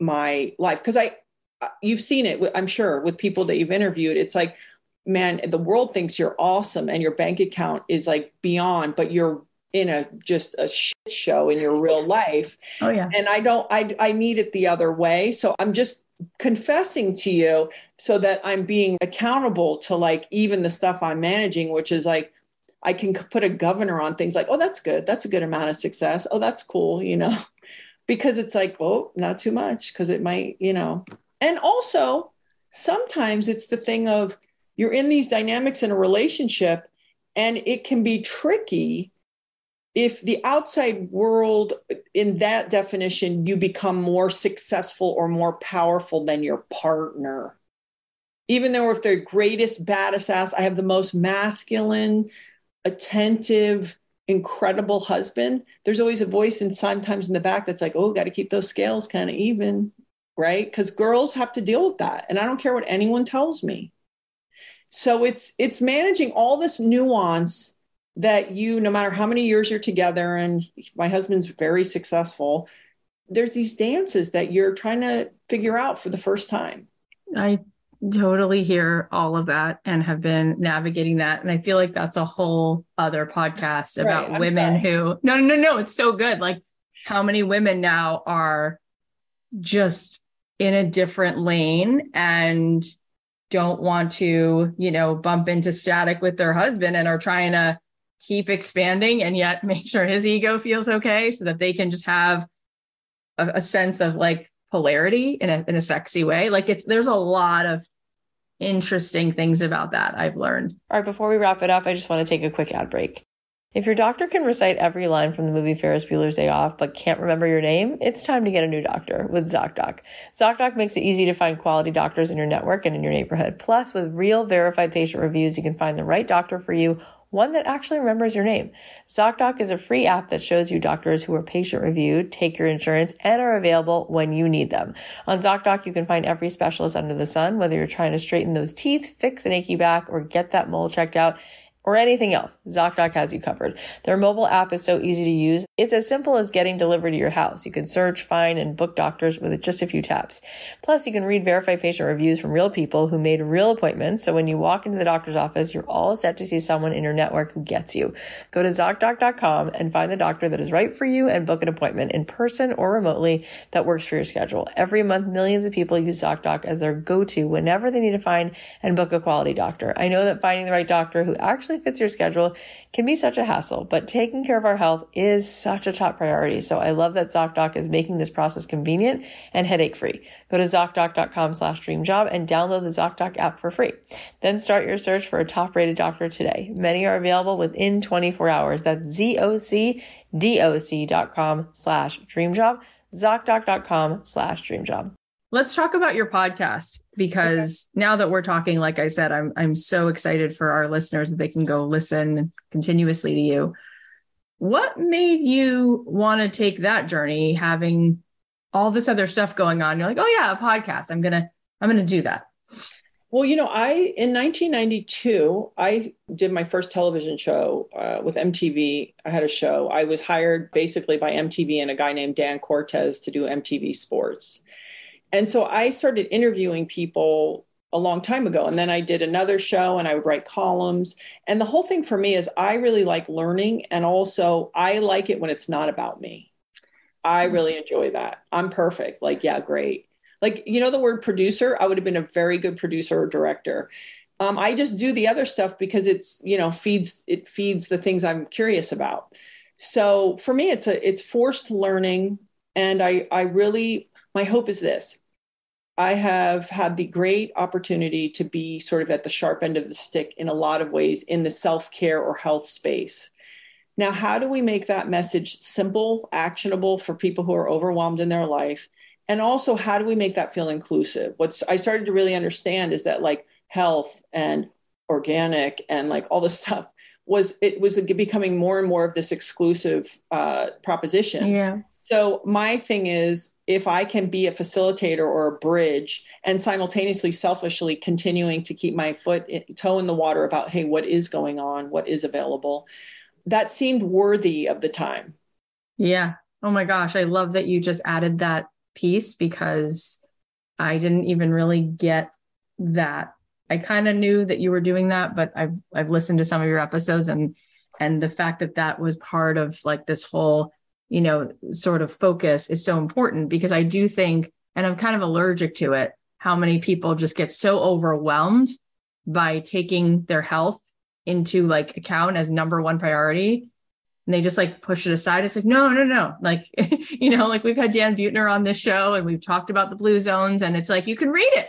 my life. Because I, Uh, you've seen it i'm sure with people that you've interviewed. It's like man the world thinks you're awesome and your bank account is like beyond but you're in a just a shit show in your real life. Oh yeah. And i don't i i need it the other way. So i'm just confessing to you so that i'm being accountable to like even the stuff i'm managing which is like i can put a governor on things like oh that's good. That's a good amount of success. Oh that's cool you know? Because it's like oh not too much because it might you know and also, sometimes it's the thing of you're in these dynamics in a relationship, and it can be tricky if the outside world, in that definition, you become more successful or more powerful than your partner. Even though if they're greatest, baddest ass, I have the most masculine, attentive, incredible husband, there's always a voice and sometimes in the back that's like, oh, got to keep those scales kind of even right? Because girls have to deal with that. And I don't care what anyone tells me. So it's it's managing all this nuance that you, no matter how many years you're together, and my husband's very successful, there's these dances that you're trying to figure out for the first time. I totally hear all of that and have been navigating that. And I feel like that's a whole other podcast about right, women sorry. who no, no, no, it's so good. Like how many women now are just in a different lane and don't want to, you know, bump into static with their husband and are trying to keep expanding and yet make sure his ego feels okay so that they can just have a, a sense of like polarity in a in a sexy way. Like it's there's a lot of interesting things about that I've learned. All right, before we wrap it up, I just want to take a quick ad break. If your doctor can recite every line from the movie Ferris Bueller's Day Off but can't remember your name, it's time to get a new doctor with ZocDoc. ZocDoc makes it easy to find quality doctors in your network and in your neighborhood. Plus, with real verified patient reviews, you can find the right doctor for you one that actually remembers your name. ZocDoc is a free app that shows you doctors who are patient reviewed, take your insurance, and are available when you need them. On ZocDoc, you can find every specialist under the sun, whether you're trying to straighten those teeth, fix an achy back, or get that mole checked out or anything else, ZocDoc has you covered. Their mobile app is so easy to use. It's as simple as getting delivered to your house. You can search, find, and book doctors with just a few taps. Plus, you can read verified patient reviews from real people who made real appointments. So when you walk into the doctor's office, you're all set to see someone in your network who gets you. Go to ZocDoc.com and find the doctor that is right for you and book an appointment in person or remotely that works for your schedule. Every month, millions of people use ZocDoc as their go-to whenever they need to find and book a quality doctor. I know that finding the right doctor who actually fits your schedule can be such a hassle, but taking care of our health is such a top priority. So I love that ZocDoc is making this process convenient and headache free. Go to ZocDoc.com slash dreamjob and download the ZocDoc app for free. Then start your search for a top rated doctor today. Many are available within 24 hours. That's ZocDoc.com slash dreamjob, ZocDoc.com slash dreamjob. Let's talk about your podcast because okay. now that we're talking, like I said, I'm I'm so excited for our listeners that they can go listen continuously to you. What made you want to take that journey, having all this other stuff going on? You're like, oh yeah, a podcast. I'm gonna I'm gonna do that. Well, you know, I in 1992 I did my first television show uh, with MTV. I had a show. I was hired basically by MTV and a guy named Dan Cortese to do MTV Sports and so I started interviewing people a long time ago. And then I did another show and I would write columns. And the whole thing for me is I really like learning. And also, I like it when it's not about me. I mm-hmm. really enjoy that. I'm perfect. Like, yeah, great. Like, you know, the word producer, I would have been a very good producer or director. Um, I just do the other stuff because it's, you know, feeds, it feeds the things I'm curious about. So for me, it's a, it's forced learning. And I, I really, my hope is this I have had the great opportunity to be sort of at the sharp end of the stick in a lot of ways in the self care or health space. Now, how do we make that message simple, actionable for people who are overwhelmed in their life? And also, how do we make that feel inclusive? What's I started to really understand is that like health and organic and like all this stuff was it was becoming more and more of this exclusive uh, proposition. Yeah. So my thing is, if I can be a facilitator or a bridge, and simultaneously, selfishly continuing to keep my foot toe in the water about, hey, what is going on, what is available, that seemed worthy of the time. Yeah. Oh my gosh, I love that you just added that piece because I didn't even really get that. I kind of knew that you were doing that, but I've I've listened to some of your episodes and and the fact that that was part of like this whole you know, sort of focus is so important because I do think, and I'm kind of allergic to it, how many people just get so overwhelmed by taking their health into like account as number one priority. And they just like push it aside. It's like, no, no, no. Like, you know, like we've had Dan Buettner on this show and we've talked about the blue zones, and it's like, you can read it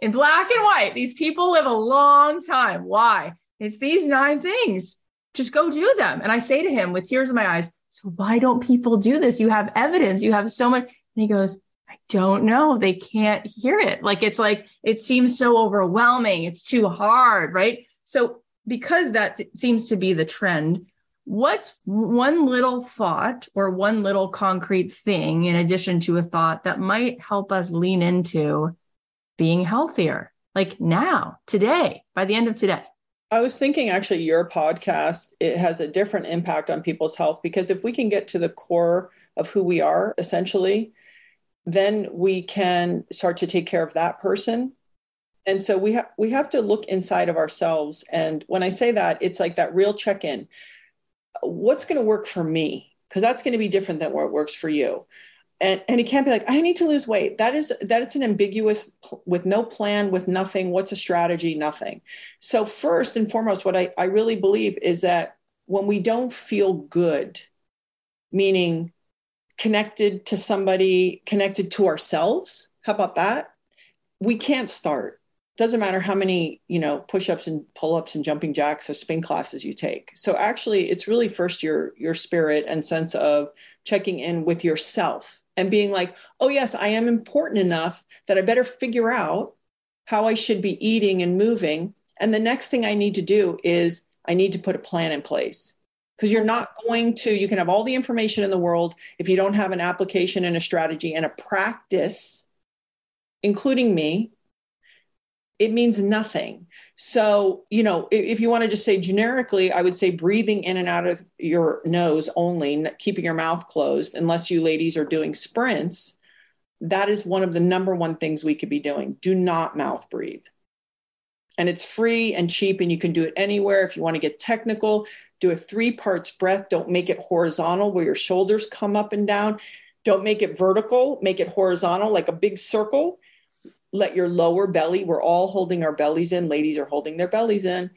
in black and white. These people live a long time. Why? It's these nine things. Just go do them. And I say to him with tears in my eyes, so why don't people do this? You have evidence, you have so much. And he goes, I don't know. They can't hear it. Like it's like, it seems so overwhelming. It's too hard. Right. So, because that seems to be the trend, what's one little thought or one little concrete thing in addition to a thought that might help us lean into being healthier? Like now, today, by the end of today. I was thinking actually your podcast it has a different impact on people's health because if we can get to the core of who we are essentially then we can start to take care of that person. And so we have we have to look inside of ourselves. And when i say that it's like that real check-in. What's going to work for me? Because that's going to be different than what works for you and and can't be like i need to lose weight. That is that is an ambiguous with no plan with nothing. What's a strategy? Nothing. So first and foremost what i, I really believe is that when we don't feel good meaning connected to somebody connected to ourselves how about that? We can't start. Doesn't matter how many you know push-ups and pull-ups and jumping jacks or spin classes you take. So actually it's really first your your spirit and sense of checking in with yourself and being like, oh, yes, I am important enough that I better figure out how I should be eating and moving. And the next thing I need to do is I need to put a plan in place. Because you're not going to, you can have all the information in the world. If you don't have an application and a strategy and a practice, including me, it means nothing. So, you know, if, if you want to just say generically, I would say breathing in and out of your nose only, keeping your mouth closed, unless you ladies are doing sprints. That is one of the number one things we could be doing. Do not mouth breathe and it's free and cheap and you can do it anywhere if you want to get technical do a three parts breath don't make it horizontal where your shoulders come up and down don't make it vertical make it horizontal like a big circle let your lower belly we're all holding our bellies in ladies are holding their bellies in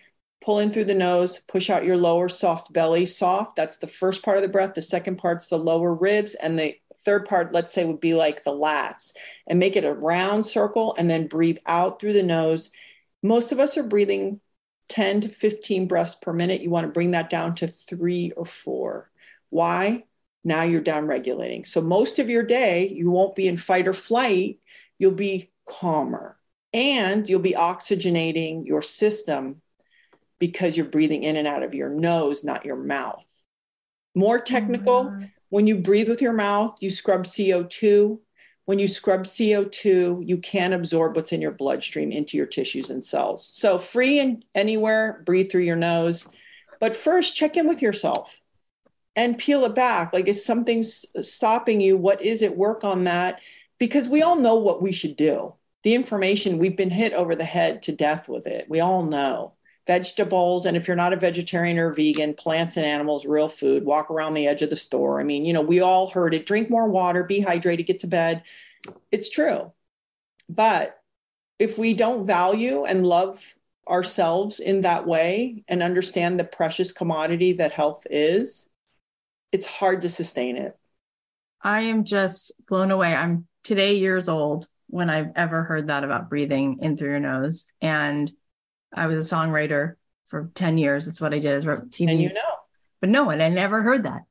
pull in through the nose push out your lower soft belly soft that's the first part of the breath the second part's the lower ribs and the third part let's say would be like the lats and make it a round circle and then breathe out through the nose most of us are breathing 10 to 15 breaths per minute. You want to bring that down to three or four. Why? Now you're down regulating. So most of your day, you won't be in fight or flight. You'll be calmer and you'll be oxygenating your system because you're breathing in and out of your nose, not your mouth. More technical, mm-hmm. when you breathe with your mouth, you scrub CO2 when you scrub CO2, you can absorb what's in your bloodstream into your tissues and cells. So, free and anywhere, breathe through your nose. But first, check in with yourself and peel it back. Like, is something stopping you? What is it? Work on that because we all know what we should do. The information, we've been hit over the head to death with it. We all know. Vegetables and if you're not a vegetarian or vegan plants and animals real food walk around the edge of the store. I mean you know we all heard it. Drink more water be hydrated get to bed. It's true. But if we don't value and love ourselves in that way and understand the precious commodity that health is it's hard to sustain it. I am just blown away. I'm today years old when i've ever heard that about breathing in through your nose and I was a songwriter for 10 years. That's what I did as wrote TV. And you know. But no one, I never heard that.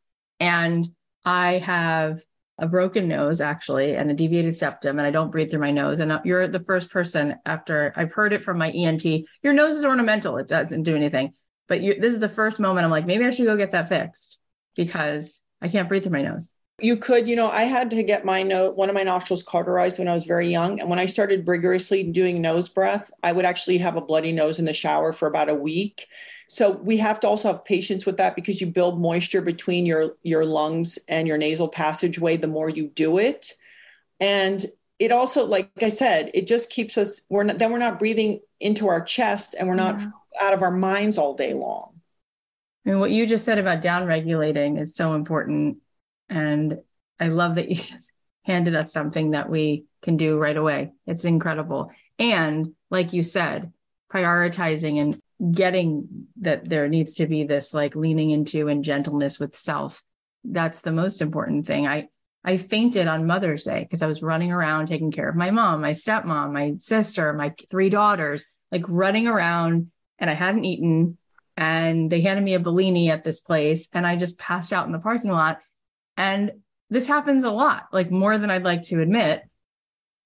And I have a broken nose actually and a deviated septum and I don't breathe through my nose. And uh, you're the first person after I've heard it from my ENT. Your nose is ornamental. It doesn't do anything. But you, this is the first moment I'm like, maybe I should go get that fixed because I can't breathe through my nose you could, you know, I had to get my note, one of my nostrils cauterized when I was very young. And when I started rigorously doing nose breath, I would actually have a bloody nose in the shower for about a week. So we have to also have patience with that because you build moisture between your your lungs and your nasal passageway the more you do it. And it also, like I said, it just keeps us, we're not, then we're not breathing into our chest and we're not yeah. out of our minds all day long. And what you just said about down regulating is so important and I love that you just handed us something that we can do right away. It's incredible. And like you said, prioritizing and getting that there needs to be this like leaning into and gentleness with self. That's the most important thing. I I fainted on Mother's Day because I was running around taking care of my mom, my stepmom, my sister, my three daughters, like running around and I hadn't eaten and they handed me a Bellini at this place and I just passed out in the parking lot and this happens a lot, like more than I'd like to admit.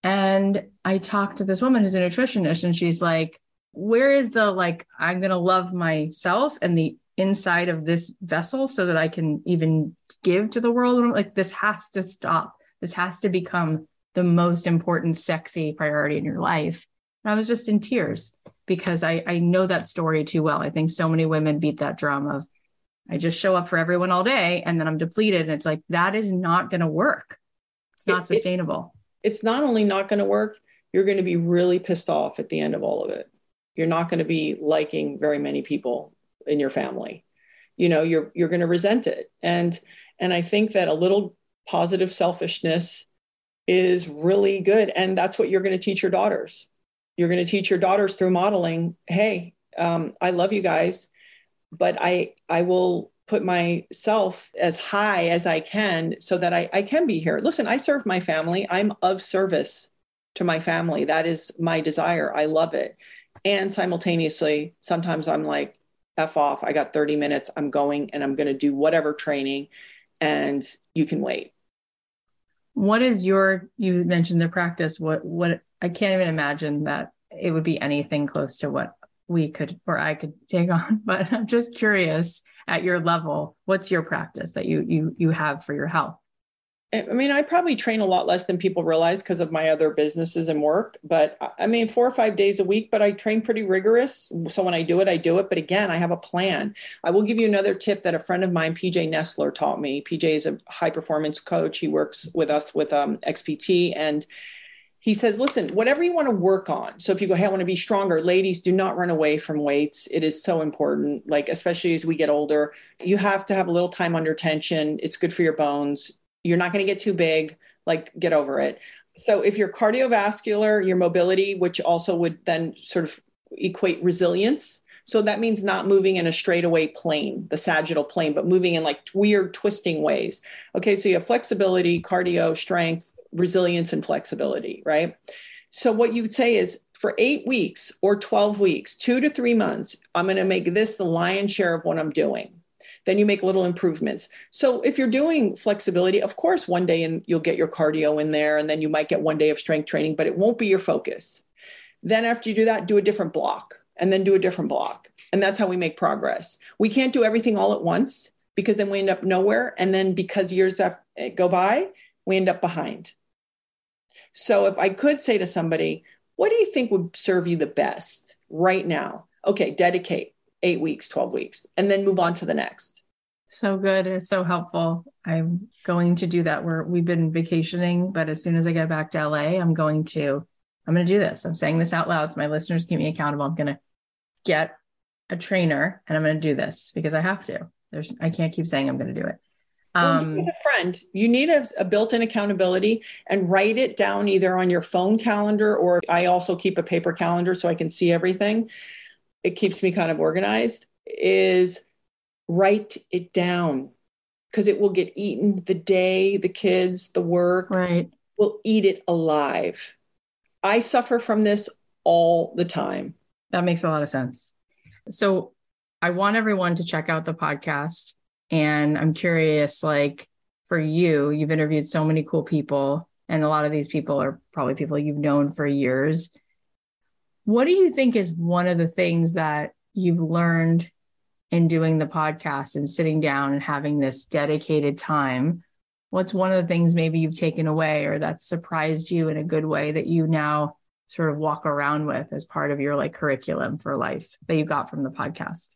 And I talked to this woman who's a nutritionist, and she's like, Where is the like, I'm going to love myself and the inside of this vessel so that I can even give to the world? Like, this has to stop. This has to become the most important, sexy priority in your life. And I was just in tears because I, I know that story too well. I think so many women beat that drum of I just show up for everyone all day and then I'm depleted. And it's like, that is not going to work. It's not it, sustainable. It, it's not only not going to work, you're going to be really pissed off at the end of all of it. You're not going to be liking very many people in your family. You know, you're you're going to resent it. And and I think that a little positive selfishness is really good. And that's what you're going to teach your daughters. You're going to teach your daughters through modeling, hey, um, I love you guys but I I will put myself as high as I can so that I, I can be here. Listen, I serve my family. I'm of service to my family. That is my desire. I love it. And simultaneously, sometimes I'm like, F off. I got 30 minutes. I'm going and I'm going to do whatever training and you can wait. What is your, you mentioned the practice. What, what, I can't even imagine that it would be anything close to what we could or I could take on, but I'm just curious at your level, what's your practice that you you you have for your health? I mean, I probably train a lot less than people realize because of my other businesses and work. But I mean, four or five days a week, but I train pretty rigorous. So when I do it, I do it. But again, I have a plan. I will give you another tip that a friend of mine, PJ Nestler, taught me. PJ is a high performance coach. He works with us with um, XPT. And he says, listen, whatever you want to work on. So if you go, hey, I want to be stronger, ladies, do not run away from weights. It is so important. Like, especially as we get older, you have to have a little time under tension. It's good for your bones you're not going to get too big, like get over it. So if you're cardiovascular, your mobility, which also would then sort of equate resilience. So that means not moving in a straightaway plane, the sagittal plane, but moving in like weird twisting ways. Okay, so you have flexibility, cardio, strength, resilience, and flexibility, right? So what you would say is for eight weeks or 12 weeks, two to three months, I'm going to make this the lion's share of what I'm doing then you make little improvements. So if you're doing flexibility, of course, one day and you'll get your cardio in there, and then you might get one day of strength training, but it won't be your focus. Then after you do that, do a different block, and then do a different block, and that's how we make progress. We can't do everything all at once because then we end up nowhere, and then because years eh, go by, we end up behind. So if I could say to somebody, what do you think would serve you the best right now? Okay, dedicate eight weeks, 12 weeks, and then move on to the next. So good. It's so helpful. I'm going to do that. Where we've been vacationing, but as soon as I get back to LA, I'm going to, I'm going to do this. I'm saying this out loud. So my listeners keep me accountable. I'm going to get a trainer and I'm going to do this because I have to. There's, I can't keep saying I'm going to do it. Um, with a friend, you need a, a built-in accountability and write it down either on your phone calendar or I also keep a paper calendar so I can see everything. It keeps me kind of organized is write it down because it will get eaten the day the kids the work right. will eat it alive. I suffer from this all the time. That makes a lot of sense. So i want everyone to check out the podcast and i'm curious like for you you've interviewed so many cool people and a lot of these people are probably people you've known for years what do you think is one of the things that you've learned in doing the podcast and sitting down and having this dedicated time? What's one of the things maybe you've taken away or that surprised you in a good way that you now sort of walk around with as part of your like curriculum for life that you got from the podcast?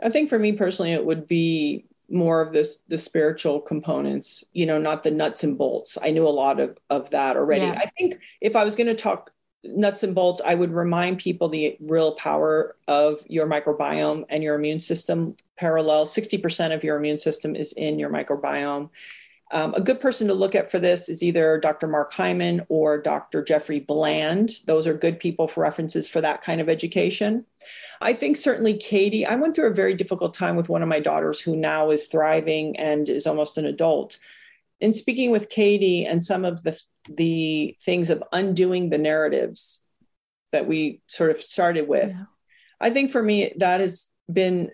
I think for me personally, it would be more of this the spiritual components you know not the nuts and bolts i knew a lot of of that already yeah. i think if i was going to talk nuts and bolts, I would remind people the real power of your microbiome and your immune system parallel. 60% of your immune system is in your microbiome. Um, a good person to look at for this is either Dr. Mark Hyman or Dr. Jeffrey Bland. Those are good people for references for that kind of education. I think certainly Katie, I went through a very difficult time with one of my daughters who now is thriving and is almost an adult in speaking with Katie and some of the the things of undoing the narratives that we sort of started with, yeah. I think for me that has been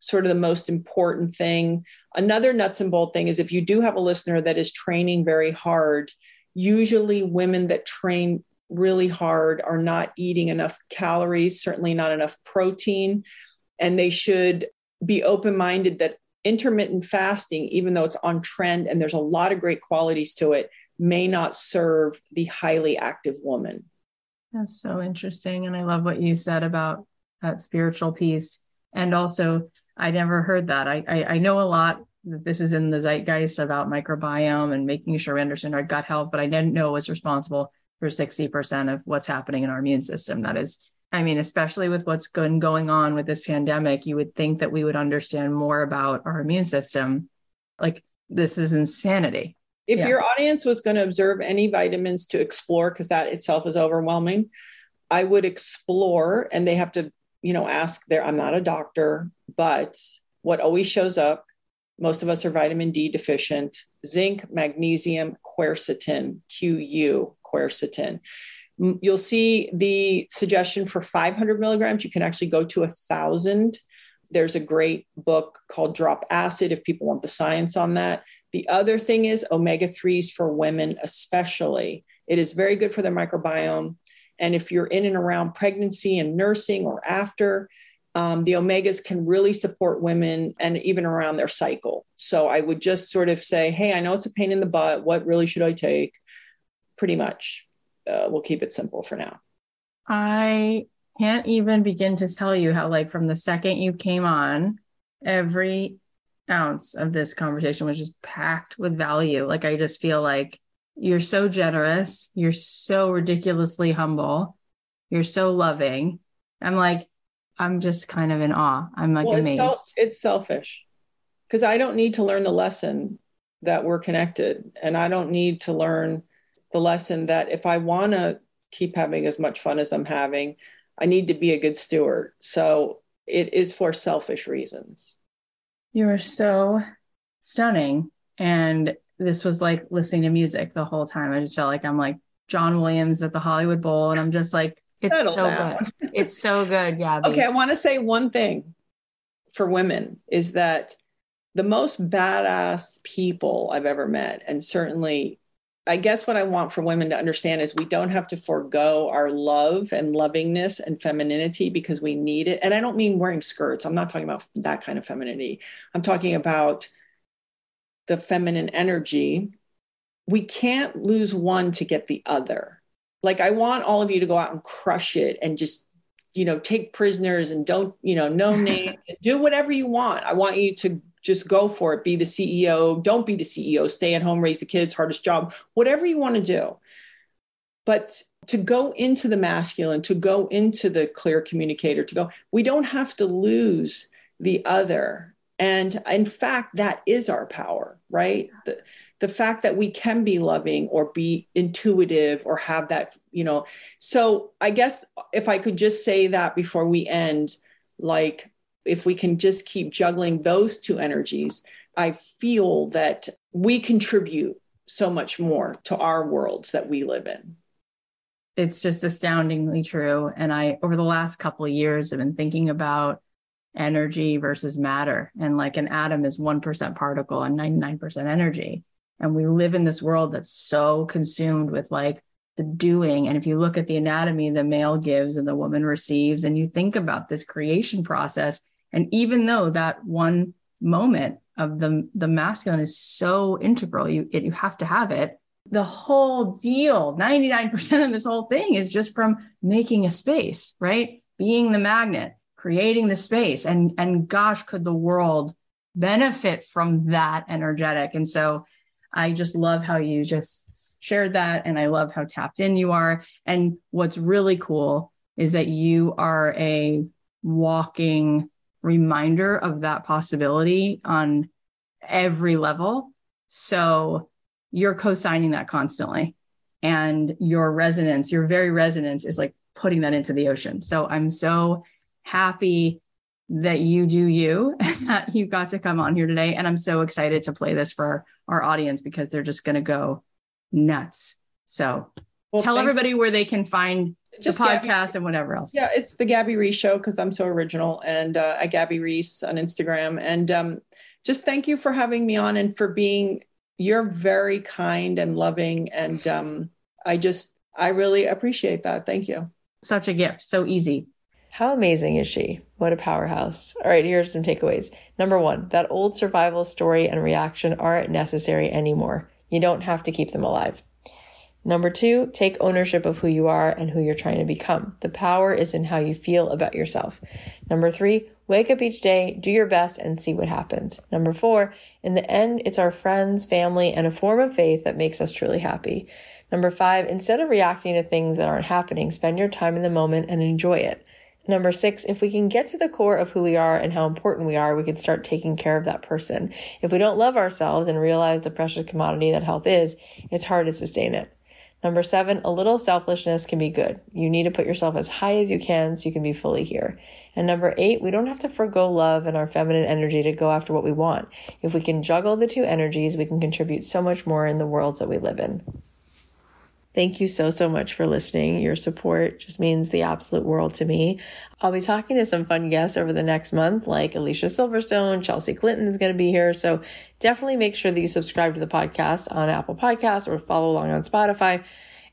sort of the most important thing. Another nuts and bolt thing is if you do have a listener that is training very hard, usually women that train really hard are not eating enough calories, certainly not enough protein, and they should be open minded that intermittent fasting, even though it's on trend and there's a lot of great qualities to it, may not serve the highly active woman. That's so interesting. And I love what you said about that spiritual piece. And also, I never heard that. I, I, I know a lot that this is in the zeitgeist about microbiome and making sure we understand our gut health, but I didn't know it was responsible for 60% of what's happening in our immune system. That is I mean, especially with what's been going on with this pandemic, you would think that we would understand more about our immune system. Like, this is insanity. If yeah. your audience was going to observe any vitamins to explore, because that itself is overwhelming, I would explore and they have to, you know, ask there. I'm not a doctor, but what always shows up, most of us are vitamin D deficient, zinc, magnesium, quercetin, QU, quercetin You'll see the suggestion for 500 milligrams. You can actually go to a thousand. There's a great book called Drop Acid if people want the science on that. The other thing is omega 3s for women, especially. It is very good for their microbiome. And if you're in and around pregnancy and nursing or after, um, the omegas can really support women and even around their cycle. So I would just sort of say, hey, I know it's a pain in the butt. What really should I take? Pretty much. Uh, we'll keep it simple for now. I can't even begin to tell you how, like, from the second you came on, every ounce of this conversation was just packed with value. Like, I just feel like you're so generous. You're so ridiculously humble. You're so loving. I'm like, I'm just kind of in awe. I'm like well, amazed. It's, self- it's selfish because I don't need to learn the lesson that we're connected. And I don't need to learn the lesson that if I want to keep having as much fun as I'm having, I need to be a good steward. So it is for selfish reasons. You are so stunning. And this was like listening to music the whole time. I just felt like I'm like John Williams at the Hollywood Bowl. And I'm just like, it's Settle so down. good. It's so good. Yeah. Okay. I want to say one thing for women is that the most badass people I've ever met, and certainly I guess what I want for women to understand is we don't have to forego our love and lovingness and femininity because we need it. And I don't mean wearing skirts. I'm not talking about that kind of femininity. I'm talking about the feminine energy. We can't lose one to get the other. Like I want all of you to go out and crush it and just you know take prisoners and don't you know no name do whatever you want. I want you to just go for it be the ceo don't be the ceo stay at home raise the kids hardest job whatever you want to do but to go into the masculine to go into the clear communicator to go we don't have to lose the other and in fact that is our power right the, the fact that we can be loving or be intuitive or have that you know so i guess if i could just say that before we end like if we can just keep juggling those two energies, I feel that we contribute so much more to our worlds that we live in. It's just astoundingly true. And I, over the last couple of years, have been thinking about energy versus matter. And like an atom is 1% particle and 99% energy. And we live in this world that's so consumed with like the doing. And if you look at the anatomy, the male gives and the woman receives, and you think about this creation process, and even though that one moment of the, the masculine is so integral, you, it, you have to have it. The whole deal, 99% of this whole thing is just from making a space, right? Being the magnet, creating the space. And, and gosh, could the world benefit from that energetic? And so I just love how you just shared that. And I love how tapped in you are. And what's really cool is that you are a walking reminder of that possibility on every level. So you're co signing that constantly. And your resonance, your very resonance is like putting that into the ocean. So I'm so happy that you do you and that you got to come on here today. And I'm so excited to play this for our audience because they're just going to go nuts. So well, tell everybody you. where they can find just the podcast Gabby, and whatever else. Yeah, it's the Gabby Reece show because I'm so original, and uh, at Gabby Reece on Instagram. And um, just thank you for having me on and for being. You're very kind and loving, and um, I just I really appreciate that. Thank you. Such a gift. So easy. How amazing is she? What a powerhouse. All right, here are some takeaways. Number one, that old survival story and reaction aren't necessary anymore. You don't have to keep them alive. Number two, take ownership of who you are and who you're trying to become. The power is in how you feel about yourself. Number three, wake up each day, do your best, and see what happens. Number four, in the end, it's our friends, family, and a form of faith that makes us truly happy. Number five, instead of reacting to things that aren't happening, spend your time in the moment and enjoy it. Number six, if we can get to the core of who we are and how important we are, we can start taking care of that person. If we don't love ourselves and realize the precious commodity that health is, it's hard to sustain it. Number seven, a little selfishness can be good. You need to put yourself as high as you can so you can be fully here. And number eight, we don't have to forego love and our feminine energy to go after what we want. If we can juggle the two energies, we can contribute so much more in the worlds that we live in. Thank you so, so much for listening. Your support just means the absolute world to me. I'll be talking to some fun guests over the next month, like Alicia Silverstone, Chelsea Clinton is going to be here. So definitely make sure that you subscribe to the podcast on Apple Podcasts or follow along on Spotify.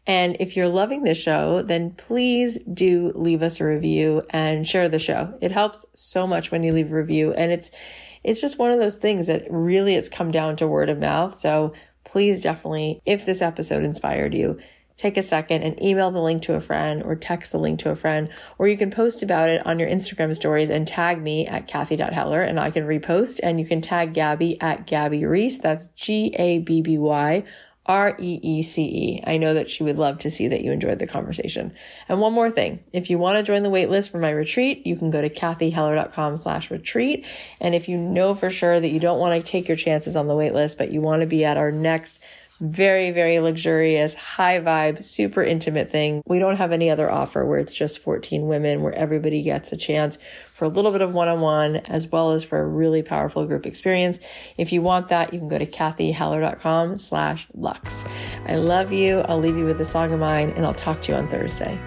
And if you're loving the show, then please do leave us a review and share the show. It helps so much when you leave a review. And it's, it's just one of those things that really it's come down to word of mouth. So please definitely, if this episode inspired you, take a second and email the link to a friend or text the link to a friend, or you can post about it on your Instagram stories and tag me at Cathy.Heller and I can repost and you can tag Gabby at Gabby Reece. That's G A B B Y R E E C E. I know that she would love to see that you enjoyed the conversation. And one more thing, if you want to join the waitlist for my retreat, you can go to cathyheller.com slash retreat. And if you know for sure that you don't want to take your chances on the waitlist, but you want to be at our next very, very luxurious, high vibe, super intimate thing. We don't have any other offer where it's just 14 women, where everybody gets a chance for a little bit of one on one, as well as for a really powerful group experience. If you want that, you can go to cathyheller.com slash lux. I love you. I'll leave you with a song of mine, and I'll talk to you on Thursday.